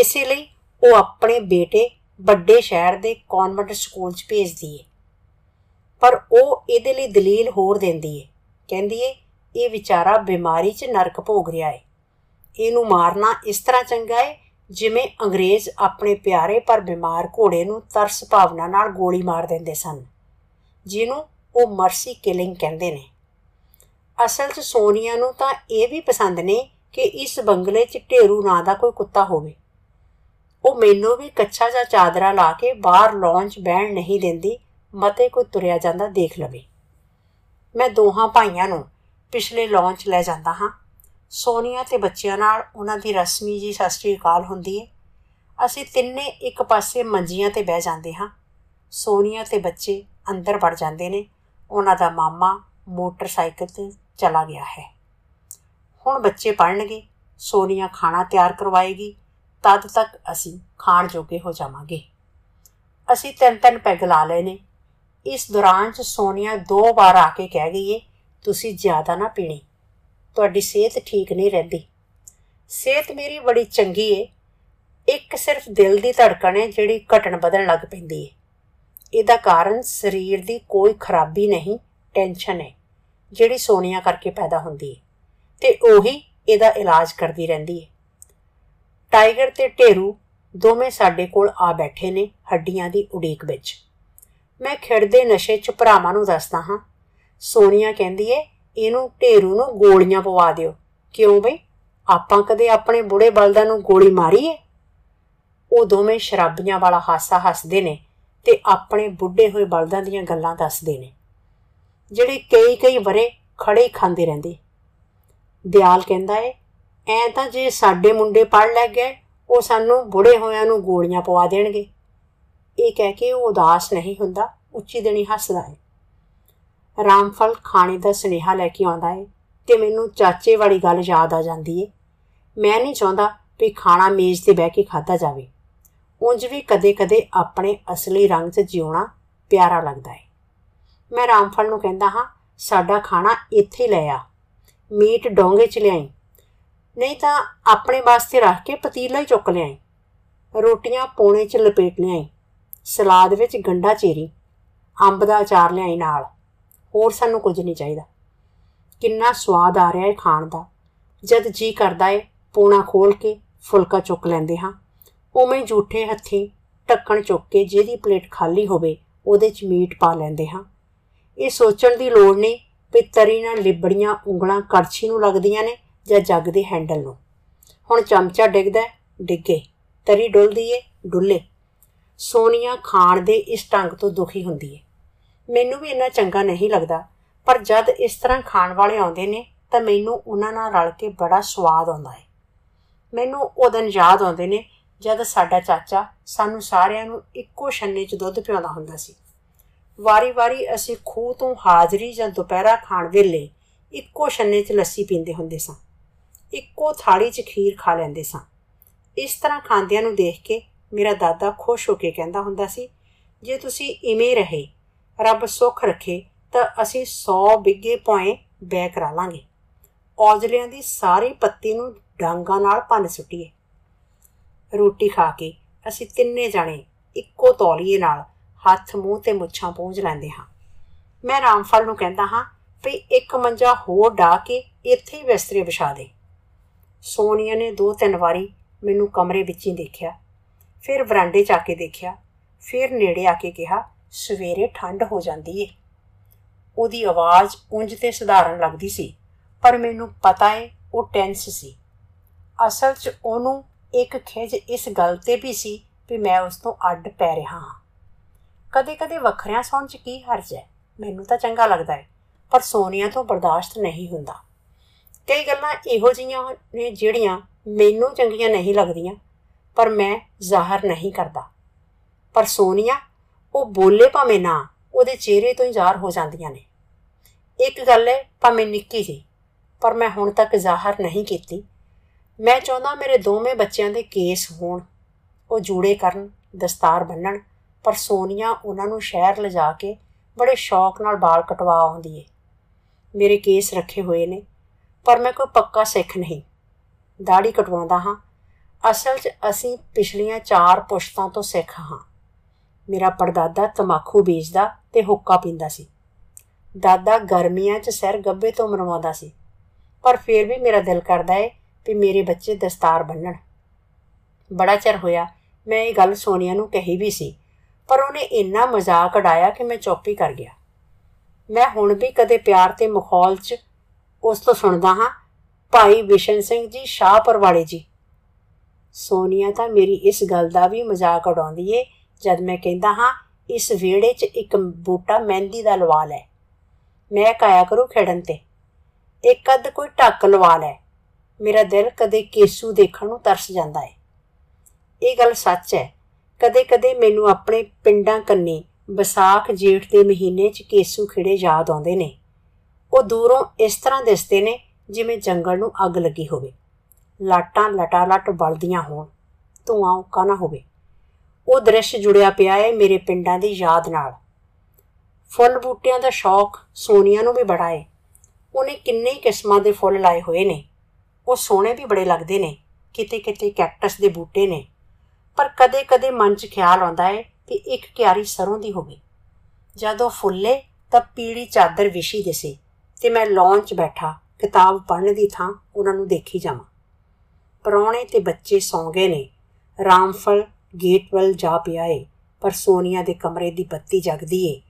ਇਸੇ ਲਈ ਉਹ ਆਪਣੇ ਬੇਟੇ ਵੱਡੇ ਸ਼ਹਿਰ ਦੇ ਕਨਵੈਂਟ ਸਕੂਲ 'ਚ ਭੇਜਦੀ ਏ। ਪਰ ਉਹ ਇਹਦੇ ਲਈ ਦਲੀਲ ਹੋਰ ਦਿੰਦੀ ਏ। ਕਹਿੰਦੀ ਏ, ਇਹ ਵਿਚਾਰਾ ਬਿਮਾਰੀ 'ਚ ਨਰਕ ਭੋਗ ਰਿਹਾ ਏ। ਇਹਨੂੰ ਮਾਰਨਾ ਇਸ ਤਰ੍ਹਾਂ ਚੰਗਾ ਏ, ਜਿਵੇਂ ਅੰਗਰੇਜ਼ ਆਪਣੇ ਪਿਆਰੇ ਪਰ ਬਿਮਾਰ ਘੋੜੇ ਨੂੰ ਤਰਸ ਭਾਵਨਾ ਨਾਲ ਗੋਲੀ ਮਾਰ ਦਿੰਦੇ ਸਨ, ਜਿਹਨੂੰ ਉਹ ਮਰਸੀ ਕਿਲਿੰਗ ਕਹਿੰਦੇ ਨੇ। ਅਸਲ 'ਚ ਸੋਨੀਆ ਨੂੰ ਤਾਂ ਇਹ ਵੀ ਪਸੰਦ ਨੇ ਕਿ ਇਸ ਬੰਗਲੇ 'ਚ ਢੇਰੂ ਨਾਂ ਦਾ ਕੋਈ ਕੁੱਤਾ ਹੋਵੇ। ਉਹ ਮੈਨੂੰ ਵੀ ਕੱਚਾ ਜਾਂ ਚਾਦਰਾ ਲਾ ਕੇ ਬਾਹਰ ਲੌਂਚ ਬਹਿਣ ਨਹੀਂ ਦਿੰਦੀ, ਮਤੇ ਕੋਈ ਤੁਰਿਆ ਜਾਂਦਾ ਦੇਖ ਲਵੇ। ਮੈਂ ਦੋਹਾਂ ਭਾਈਆਂ ਨੂੰ ਪਿਛਲੇ ਲੌਂਚ ਲੈ ਜਾਂਦਾ ਹਾਂ। ਸੋਨੀਆ ਤੇ ਬੱਚਿਆਂ ਨਾਲ ਉਹਨਾਂ ਦੀ ਰਸਮੀ ਜੀ ਸਸਤੀ ਕਾਲ ਹੁੰਦੀ ਹੈ ਅਸੀਂ ਤਿੰਨੇ ਇੱਕ ਪਾਸੇ ਮੰਜੀਆਂ ਤੇ ਬਹਿ ਜਾਂਦੇ ਹਾਂ। ਸੋਨੀਆ ਤੇ ਬੱਚੇ ਅੰਦਰ ਵੜ ਜਾਂਦੇ ਨੇ। ਉਹਨਾਂ ਦਾ ਮਾਮਾ ਮੋਟਰਸਾਈਕਲ ਤੇ ਚਲਾ ਗਿਆ ਹੈ। ਹੁਣ ਬੱਚੇ ਪੜਨਗੇ ਸੋਨੀਆ ਖਾਣਾ ਤਿਆਰ ਕਰਵਾਏਗੀ। ਤਦ ਤੱਕ ਅਸੀਂ ਖਾਣ ਜੋਗੇ ਹੋ ਜਾਵਾਂਗੇ। ਅਸੀਂ ਤਿੰਨ ਤਿੰਨ ਪੈਗ ਲਾ ਲਏ ਨੇ। ਇਸ ਦੌਰਾਨ ਚ ਸੋਨੀਆ ਦੋ ਵਾਰ ਆ ਕੇ ਕਹਿ ਗਈ ਏ, ਤੁਸੀਂ ਜ਼ਿਆਦਾ ਨਾ ਪੀਣੀ। ਤੁਹਾਡੀ ਸਿਹਤ ਠੀਕ ਨਹੀਂ ਰਹਿੰਦੀ। ਸਿਹਤ ਮੇਰੀ ਬੜੀ ਚੰਗੀ ਏ। ਇੱਕ ਸਿਰਫ ਦਿਲ ਦੀ ਧੜਕਣ ਹੈ ਜਿਹੜੀ ਘਟਣ ਵਧਣ ਲੱਗ ਪੈਂਦੀ ਏ। ਇਹਦਾ ਕਾਰਨ ਸਰੀਰ ਦੀ ਕੋਈ ਖਰਾਬੀ ਨਹੀਂ, ਟੈਨਸ਼ਨ ਹੈ ਜਿਹੜੀ ਸੋਨੀਆ ਕਰਕੇ ਪੈਦਾ ਹੁੰਦੀ ਹੈ ਤੇ ਉਹੀ ਇਹਦਾ ਇਲਾਜ ਕਰਦੀ ਰਹਿੰਦੀ ਹੈ ਟਾਈਗਰ ਤੇ ਢੇਰੂ ਦੋਵੇਂ ਸਾਡੇ ਕੋਲ ਆ ਬੈਠੇ ਨੇ ਹੱਡੀਆਂ ਦੀ ਉਡੀਕ ਵਿੱਚ। ਮੈਂ ਖਿੜਦੇ ਨਸ਼ੇ 'ਚ ਭਰਾਵਾਂ ਨੂੰ ਦੱਸਦਾ ਹਾਂ। ਸੋਨੀਆ ਕਹਿੰਦੀ ਏ ਇਹਨੂੰ ਢੇਰੂ ਨੂੰ ਗੋਲੀਆਂ ਪਵਾ ਦਿਓ। ਕਿਉਂ ਬਈ? ਆਪਾਂ ਕਦੇ ਆਪਣੇ ਬੁੜੇ ਬਲਦਾਂ ਨੂੰ ਗੋਲੀ ਮਾਰੀ ਏ ਉਹ ਦੋਵੇਂ ਸ਼ਰਾਬੀਆਂ ਵਾਲਾ ਹਾਸਾ ਹੱਸਦੇ ਨੇ ਤੇ ਆਪਣੇ ਬੁੱਢੇ ਹੋਏ ਬਲਦਾਂ ਦੀਆਂ ਗੱਲਾਂ ਦੱਸਦੇ ਨੇ। ਜਿਹੜੇ ਕਈ ਕਈ ਬਰੇ ਖੜੇ ਖਾਂਦੇ ਰਹਿੰਦੇ। ਦਿਆਲ ਕਹਿੰਦਾ ਏ, ਐ ਤਾਂ ਜੇ ਸਾਡੇ ਮੁੰਡੇ ਪੜ ਲੈ ਗਏ, ਉਹ ਸਾਨੂੰ ਬੁੜੇ ਹੋਇਆਂ ਨੂੰ ਗੋਲੀਆਂ ਪਵਾ ਦੇਣਗੇ। ਇਹ ਕਹਿ ਕੇ ਉਹ ਉਦਾਸ ਨਹੀਂ ਹੁੰਦਾ, ਉੱਚੀ ਦੇਣੀ ਹੱਸਦਾ ਹੈ ਰਾਮਫਲ ਖਾਣੇ ਦਾ ਸੁਨੇਹਾ ਲੈ ਕੇ ਆਉਂਦਾ ਹੈ ਤੇ ਮੈਨੂੰ ਚਾਚੇ ਵਾਲੀ ਗੱਲ ਯਾਦ ਆ ਜਾਂਦੀ ਏ। ਮੈਂ ਨਹੀਂ ਚਾਹੁੰਦਾ ਵੀ ਖਾਣਾ ਮੇਜ਼ ਤੇ ਬਹਿ ਕੇ ਖਾਦਾ ਜਾਵੇ। ਉਂਝ ਵੀ ਕਦੇ-ਕਦੇ ਆਪਣੇ ਅਸਲੀ ਰੰਗ 'ਚ ਜਿਉਣਾ ਪਿਆਰਾ ਲੱਗਦਾ ਹੈ ਮੈਂ ਰਾਮਫਲ ਨੂੰ ਕਹਿੰਦਾ ਹਾਂ, ਸਾਡਾ ਖਾਣਾ ਇੱਥੇ ਲੈ ਆ। ਮੀਟ ਡੋਂਗੇ 'ਚ ਲਿਆਈ। ਨਹੀਂ ਤਾਂ ਆਪਣੇ ਵਾਸਤੇ ਰੱਖ ਕੇ ਪਤੀਲਾ ਹੀ ਚੁੱਕ ਲਿਆਈ। ਰੋਟੀਆਂ ਪੋਣੇ 'ਚ ਲਪੇਟ ਲਿਆਈ। ਸਲਾਦ ਵਿੱਚ ਗੰਡਾ ਚੀਰੀ। ਅੰਬ ਦਾ ਅਚਾਰ ਲਿਆਈ ਨਾਲ। ਹੋਰ ਸਾਨੂੰ ਕੁਝ ਨਹੀਂ ਚਾਹੀਦਾ। ਕਿੰਨਾ ਸਵਾਦ ਆ ਰਿਹਾ ਹੈ ਖਾਣ ਦਾ। ਜਦ ਜੀ ਕਰਦਾ ਹੈ ਪੋਣਾ ਖੋਲ ਕੇ ਫੁਲਕਾ ਚੁੱਕ ਲੈਂਦੇ ਹਾਂ। ਉਵੇਂ ਝੂਠੇ ਹੱਥੀ ਟੱਕਣ ਚੁੱਕ ਕੇ ਜਿਹਦੀ ਪਲੇਟ ਖਾਲੀ ਹੋਵੇ, ਉਹਦੇ 'ਚ ਮੀਟ ਪਾ ਲੈਂਦੇ ਹਾਂ। ਇਹ ਸੋਚਣ ਦੀ ਲੋੜ ਨਹੀਂ ਵੀ ਤਰੀ ਨਾਲ ਲਿਬੜੀਆਂ ਉਂਗਲਾਂ ਕੜਛੀ ਨੂੰ ਲੱਗਦੀਆਂ ਨੇ ਜਾਂ ਜੱਗ ਦੇ ਹੈਂਡਲ ਨੂੰ। ਹੁਣ ਚਮਚਾ ਡਿੱਗਦਾ ਡਿੱਗੇ। ਤਰੀ ਡੁੱਲਦੀ ਏ, ਡੁੱਲੇ। ਸੋਨੀਆ ਖਾਣ ਦੇ ਇਸ ਢੰਗ ਤੋਂ ਦੁਖੀ ਹੁੰਦੀ ਏ। ਮੈਨੂੰ ਵੀ ਇੰਨਾ ਚੰਗਾ ਨਹੀਂ ਲੱਗਦਾ, ਪਰ ਜਦ ਇਸ ਤਰ੍ਹਾਂ ਖਾਣ ਵਾਲੇ ਆਉਂਦੇ ਨੇ, ਤਾਂ ਮੈਨੂੰ ਉਹਨਾਂ ਨਾਲ ਰਲ ਕੇ ਬੜਾ ਸਵਾਦ ਆਉਂਦਾ ਹੈ। ਮੈਨੂੰ ਉਹ ਦਿਨ ਯਾਦ ਆਉਂਦੇ ਨੇ ਜਦ ਸਾਡਾ ਚਾਚਾ ਸਾਨੂੰ ਸਾਰਿਆਂ ਨੂੰ ਇੱਕੋ ਛੰਨੇ 'ਚ ਦੁੱਧ ਪਿਆਉਂਦਾ ਹੁੰਦਾ ਸੀ। ਵਾਰੀ-ਵਾਰੀ ਅਸੀਂ ਖੂਹ ਤੋਂ ਹਾਜ਼ਰੀ ਜਾਂ ਦੁਪਹਿਰਾ ਖਾਣ ਵੇਲੇ ਇੱਕੋ ਛੰਨੇ 'ਚ ਲੱਸੀ ਪੀਂਦੇ ਹੁੰਦੇ ਸਾਂ। ਇੱਕੋ ਥਾਲੀ 'ਚ ਖੀਰ ਖਾ ਲੈਂਦੇ ਸਾਂ। ਇਸ ਤਰ੍ਹਾਂ ਖਾਂਦਿਆਂ ਨੂੰ ਦੇਖ ਕੇ ਮੇਰਾ ਦਾਦਾ ਖੁਸ਼ ਹੋ ਕੇ ਕਹਿੰਦਾ ਹੁੰਦਾ ਸੀ, ਜੇ ਤੁਸੀਂ ਇਵੇਂ ਰਹੇ ਰੱਬ ਸੁੱਖ ਰੱਖੇ, ਤਾਂ ਅਸੀਂ 100 ਬਿੱਗੇ ਪੌਏ ਬੈ ਕਰਾ ਲਾਂਗੇ। ਔਜਲਿਆਂ ਦੀ ਸਾਰੀ ਪੱਤੀ ਨੂੰ ਡਾਂਗਾ ਨਾਲ ਭੰਨ ਸੁੱਟੀਏ। ਰੋਟੀ ਖਾ ਕੇ ਅਸੀਂ ਤਿੰਨੇ ਜਾਣੇ ਇੱਕੋ ਤੌਲੀਏ ਨਾਲ ਹੱਥ, ਮੂੰਹ ਤੇ ਮੁੱਛਾਂ ਪੂੰਝ ਲੈਂਦੇ ਹਾਂ। ਮੈਂ ਰਾਮਫਲ ਨੂੰ ਕਹਿੰਦਾ ਹਾਂ ਵੀ ਇੱਕ ਮੰਜਾ ਹੋਰ ਢਾ ਕੇ ਇੱਥੇ ਹੀ ਬਿਸਤਰੇ ਵਿਛਾ ਦੇ। ਸੋਨੀਆ ਨੇ ਦੋ ਤਿੰਨ ਵਾਰੀ ਮੈਨੂੰ ਕਮਰੇ ਵਿੱਚ ਹੀ ਦੇਖਿਆ। ਫਿਰ ਵਰਾਂਡੇ 'ਚ ਆ ਕੇ ਦੇਖਿਆ। ਫਿਰ ਨੇੜੇ ਆ ਕੇ ਕਿਹਾ ਸਵੇਰੇ ਠੰਡ ਹੋ ਜਾਂਦੀ ਏ। ਉਹਦੀ ਆਵਾਜ਼ ਉਂਝ ਤੇ ਸਧਾਰਨ ਲੱਗਦੀ ਸੀ, ਪਰ ਮੈਨੂੰ ਪਤਾ ਏ ਉਹ ਟੈਂਸ ਸੀ। ਅਸਲ 'ਚ ਉਹਨੂੰ ਇੱਕ ਖਿਜ ਇਸ ਗੱਲ ਤੇ ਵੀ ਸੀ ਵੀ ਮੈਂ ਉਸ ਤੋਂ ਅੱਡ ਪੈ ਰਿਹਾ ਹਾਂ। ਕਦੇ-ਕਦੇ ਵੱਖਰਿਆਂ ਸੌਣ 'ਚ ਕੀ ਹਰਜ ਹੈ? ਮੈਨੂੰ ਤਾਂ ਚੰਗਾ ਲੱਗਦਾ ਹੈ ਪਰ ਸੋਨੀਆ ਤੋਂ ਬਰਦਾਸ਼ਤ ਨਹੀਂ ਹੁੰਦਾ। ਕਈ ਗੱਲਾਂ ਇਹੋ ਜੀਆਂ ਨੇ ਜਿਹੜੀਆਂ ਮੈਨੂੰ ਚੰਗੀਆਂ ਨਹੀਂ ਲੱਗਦੀਆਂ, ਪਰ ਮੈਂ ਜ਼ਾਹਰ ਨਹੀਂ ਕਰਦਾ। ਪਰ ਸੋਨੀਆ ਉਹ ਬੋਲੇ ਭਾਵੇਂ ਨਾ, ਉਹਦੇ ਚਿਹਰੇ ਤੋਂ ਹੀ ਜ਼ਾਹਰ ਹੋ ਜਾਂਦੀਆਂ ਨੇ। ਇੱਕ ਗੱਲ ਹੈ, ਭਾਵੇਂ ਨਿੱਕੀ ਜੀ ਪਰ ਮੈਂ ਹੁਣ ਤੱਕ ਜ਼ਾਹਰ ਨਹੀਂ ਕੀਤੀ। ਮੈਂ ਚਾਹੁੰਦਾ ਮੇਰੇ ਦੋਵੇਂ ਬੱਚਿਆਂ ਦੇ ਕੇਸ ਹੋਣ, ਉਹ ਜੂੜੇ ਕਰਨ, ਦਸਤਾਰ ਬੰਨਣ, ਪਰ ਸੋਨੀਆ ਉਹਨਾਂ ਨੂੰ ਸ਼ਹਿਰ ਲਿਜਾ ਕੇ ਬੜੇ ਸ਼ੌਕ ਨਾਲ ਵਾਲ ਕਟਵਾ ਆਉਂਦੀ ਏ। ਮੇਰੇ ਕੇਸ ਰੱਖੇ ਹੋਏ ਨੇ, ਪਰ ਮੈਂ ਕੋਈ ਪੱਕਾ ਸਿੱਖ ਨਹੀਂ। ਦਾੜੀ ਕਟਵਾਉਂਦਾ ਹਾਂ। ਅਸਲ 'ਚ ਅਸੀਂ ਪਿਛਲੀਆਂ 4 ਪੁਸ਼ਤਾਂ ਤੋਂ ਸਿੱਖ ਹਾਂ। ਮੇਰਾ ਪੜਦਾਦਾ ਤਮਾਕੂ ਬੀਜਦਾ ਤੇ ਹੁੱਕਾ ਪੀਂਦਾ ਸੀ। ਦਾਦਾ ਗਰਮੀਆਂ 'ਚ ਸਿਰ ਗੱਬੇ ਤੋਂ ਮਰਵਾਉਂਦਾ ਸੀ। ਪਰ ਫੇਰ ਵੀ ਮੇਰਾ ਦਿਲ ਕਰਦਾ ਏ ਕਿ ਮੇਰੇ ਬੱਚੇ ਦਸਤਾਰ ਬੰਨਣ। ਬੜਾ ਚਿਰ ਹੋਇਆ ਮੈਂ ਇਹ ਗੱਲ ਸੋਨੀਆ ਨੂੰ ਕਹੀ ਵੀ ਸੀ, ਪਰ ਉਹਨੇ ਇੰਨਾ ਮਜ਼ਾਕ ਉਡਾਇਆ ਕਿ ਮੈਂ ਚੁੱਪ ਹੀ ਕਰ ਗਿਆ। ਮੈਂ ਹੁਣ ਵੀ ਕਦੇ ਪਿਆਰ ਤੇ ਮਖੌਲ 'ਚ ਉਸ ਤੋਂ ਸੁਣਦਾ ਹਾਂ, ਭਾਈ ਵਿਸ਼ਨ ਸਿੰਘ ਜੀ, ਸ਼ਾਹਪੁਰ ਵਾਲੇ ਜੀ। ਸੋਨੀਆ ਤਾਂ ਮੇਰੀ ਇਸ ਗੱਲ ਦਾ ਵੀ ਮਜ਼ਾਕ ਉਡਾਉਂਦੀ ਏ ਜਦ ਮੈਂ ਕਹਿੰਦਾ ਹਾਂ, ਇਸ ਵਿਹੜੇ 'ਚ ਇੱਕ ਬੂਟਾ ਮਹਿੰਦੀ ਦਾ ਲਵਾ ਲੈ ਮੈਂ ਕਾਇਆ ਕਰੂ ਖੇਡਣ ਤੇ। ਇੱਕ ਅੱਧ ਕੋਈ ਟੱਕ ਲਵਾ ਲੈ ਮੇਰਾ ਦਿਲ ਕਦੇ ਕੇਸੂ ਦੇਖਣ ਨੂੰ ਤਰਸ ਜਾਂਦਾ ਹੈ। ਇਹ ਗੱਲ ਸੱਚ ਹੈ। ਕਦੇ-ਕਦੇ ਮੈਨੂੰ ਆਪਣੇ ਪਿੰਡਾਂ ਕੰਨੇ ਵਿਸਾਖ ਜੇਠ ਦੇ ਮਹੀਨੇ 'ਚ ਕੇਸੂ ਖਿੜੇ ਯਾਦ ਆਉਂਦੇ ਨੇ। ਉਹ ਦੂਰੋਂ ਇਸ ਤਰ੍ਹਾਂ ਦਿਸਦੇ ਨੇ ਜਿਵੇਂ ਜੰਗਲ ਨੂੰ ਅੱਗ ਲੱਗੀ ਹੋਵੇ। ਲਾਟਾਂ ਲਟਾ-ਲਟ ਬਲਦੀਆਂ ਹੋਣ। ਧੂਆਂ ਉੱਕਾ ਨਾ ਹੋਵੇ। ਉਹ ਦ੍ਰਿਸ਼ ਜੁੜਿਆ ਪਿਆ ਹੈ ਮੇਰੇ ਪਿੰਡਾਂ ਦੀ ਯਾਦ ਨਾਲ। ਫੁੱਲ ਬੂਟਿਆਂ ਦਾ ਸ਼ੌਕ ਸੋਨੀਆ ਨੂੰ ਵੀ ਬੜਾ ਹੈ ਉਹਨੇ ਕਿੰਨੇ ਹੀ ਕਿਸਮਾਂ ਦੇ ਫੁੱਲ ਲਾਏ ਹੋਏ ਨੇ। ਉਹ ਸੋਹਣੇ ਵੀ ਬੜੇ ਲੱਗਦੇ ਨੇ ਕਿਤੇ ਕਿਤੇ ਕੈਕਟਸ ਦੇ ਬੂਟੇ ਨੇ। ਪਰ ਕਦੇ-ਕਦੇ ਮਨ 'ਚ ਖਿਆਲ ਆਉਂਦਾ ਹੈ ਕਿ ਇੱਕ ਕਿਆਰੀ ਸਰੋਂ ਦੀ ਹੋਵੇ। ਜਦੋਂ ਫੁੱਲੇ ਤਾਂ ਪੀੜੀ ਚਾਦਰ ਵਿਛੀ ਦਿਸੇ ਤੇ ਮੈਂ ਲੌਨ 'ਚ ਬੈਠਾ, ਕਿਤਾਬ ਪੜ੍ਹਨ ਦੀ ਥਾਂ ਉਹਨਾਂ ਨੂੰ ਦੇਖੀ ਜਾਵਾਂ। ਪਰੌਣੇ ਤੇ ਬੱਚੇ ਸੌਂ ਗਏ ਨੇ। ਰਾਮਫਲ ਗੇਟ ਵੱਲ ਜਾ ਪਿਆ ਏ, ਪਰ ਸੋਨੀਆ ਦੇ ਕਮਰੇ ਦੀ ਬੱਤੀ ਜਗਦੀ ਏ।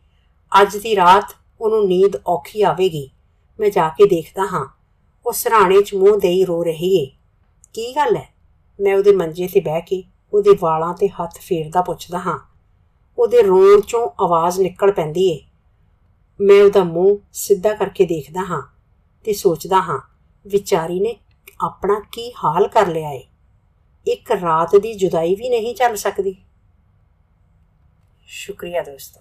ਅੱਜ ਦੀ ਰਾਤ ਉਹਨੂੰ ਨੀਂਦ ਔਖੀ ਆਵੇਗੀ। ਮੈਂ ਜਾ ਕੇ ਦੇਖਦਾ ਹਾਂ। ਉਹ ਸਰਾਣੇ 'ਚ ਮੂੰਹ ਦੇਈ ਰੋ ਰਹੀ ਏ। ਕੀ ਗੱਲ ਹੈ ਮੈਂ ਉਹਦੇ ਮੰਜੇ ਤੇ ਬਹਿ ਕੇ ਉਹਦੇ ਵਾਲਾਂ ਤੇ ਹੱਥ ਫੇਰਦਾ ਪੁੱਛਦਾ ਹਾਂ। ਉਹਦੇ ਰੋਣ 'ਚੋਂ ਆਵਾਜ਼ ਨਿਕਲ ਪੈਂਦੀ ਏ। ਮੈਂ ਉਹਦਾ ਮੂੰਹ ਸਿੱਧਾ ਕਰਕੇ ਦੇਖਦਾ ਹਾਂ ਤੇ ਸੋਚਦਾ ਹਾਂ, ਵਿਚਾਰੀ ਨੇ ਆਪਣਾ ਕੀ ਹਾਲ ਕਰ ਲਿਆ ਏ। ਇੱਕ ਰਾਤ ਦੀ ਜੁਦਾਈ ਵੀ ਨਹੀਂ ਚੱਲ ਸਕਦੀ। ਸ਼ੁਕਰੀਆ ਦੋਸਤੋ।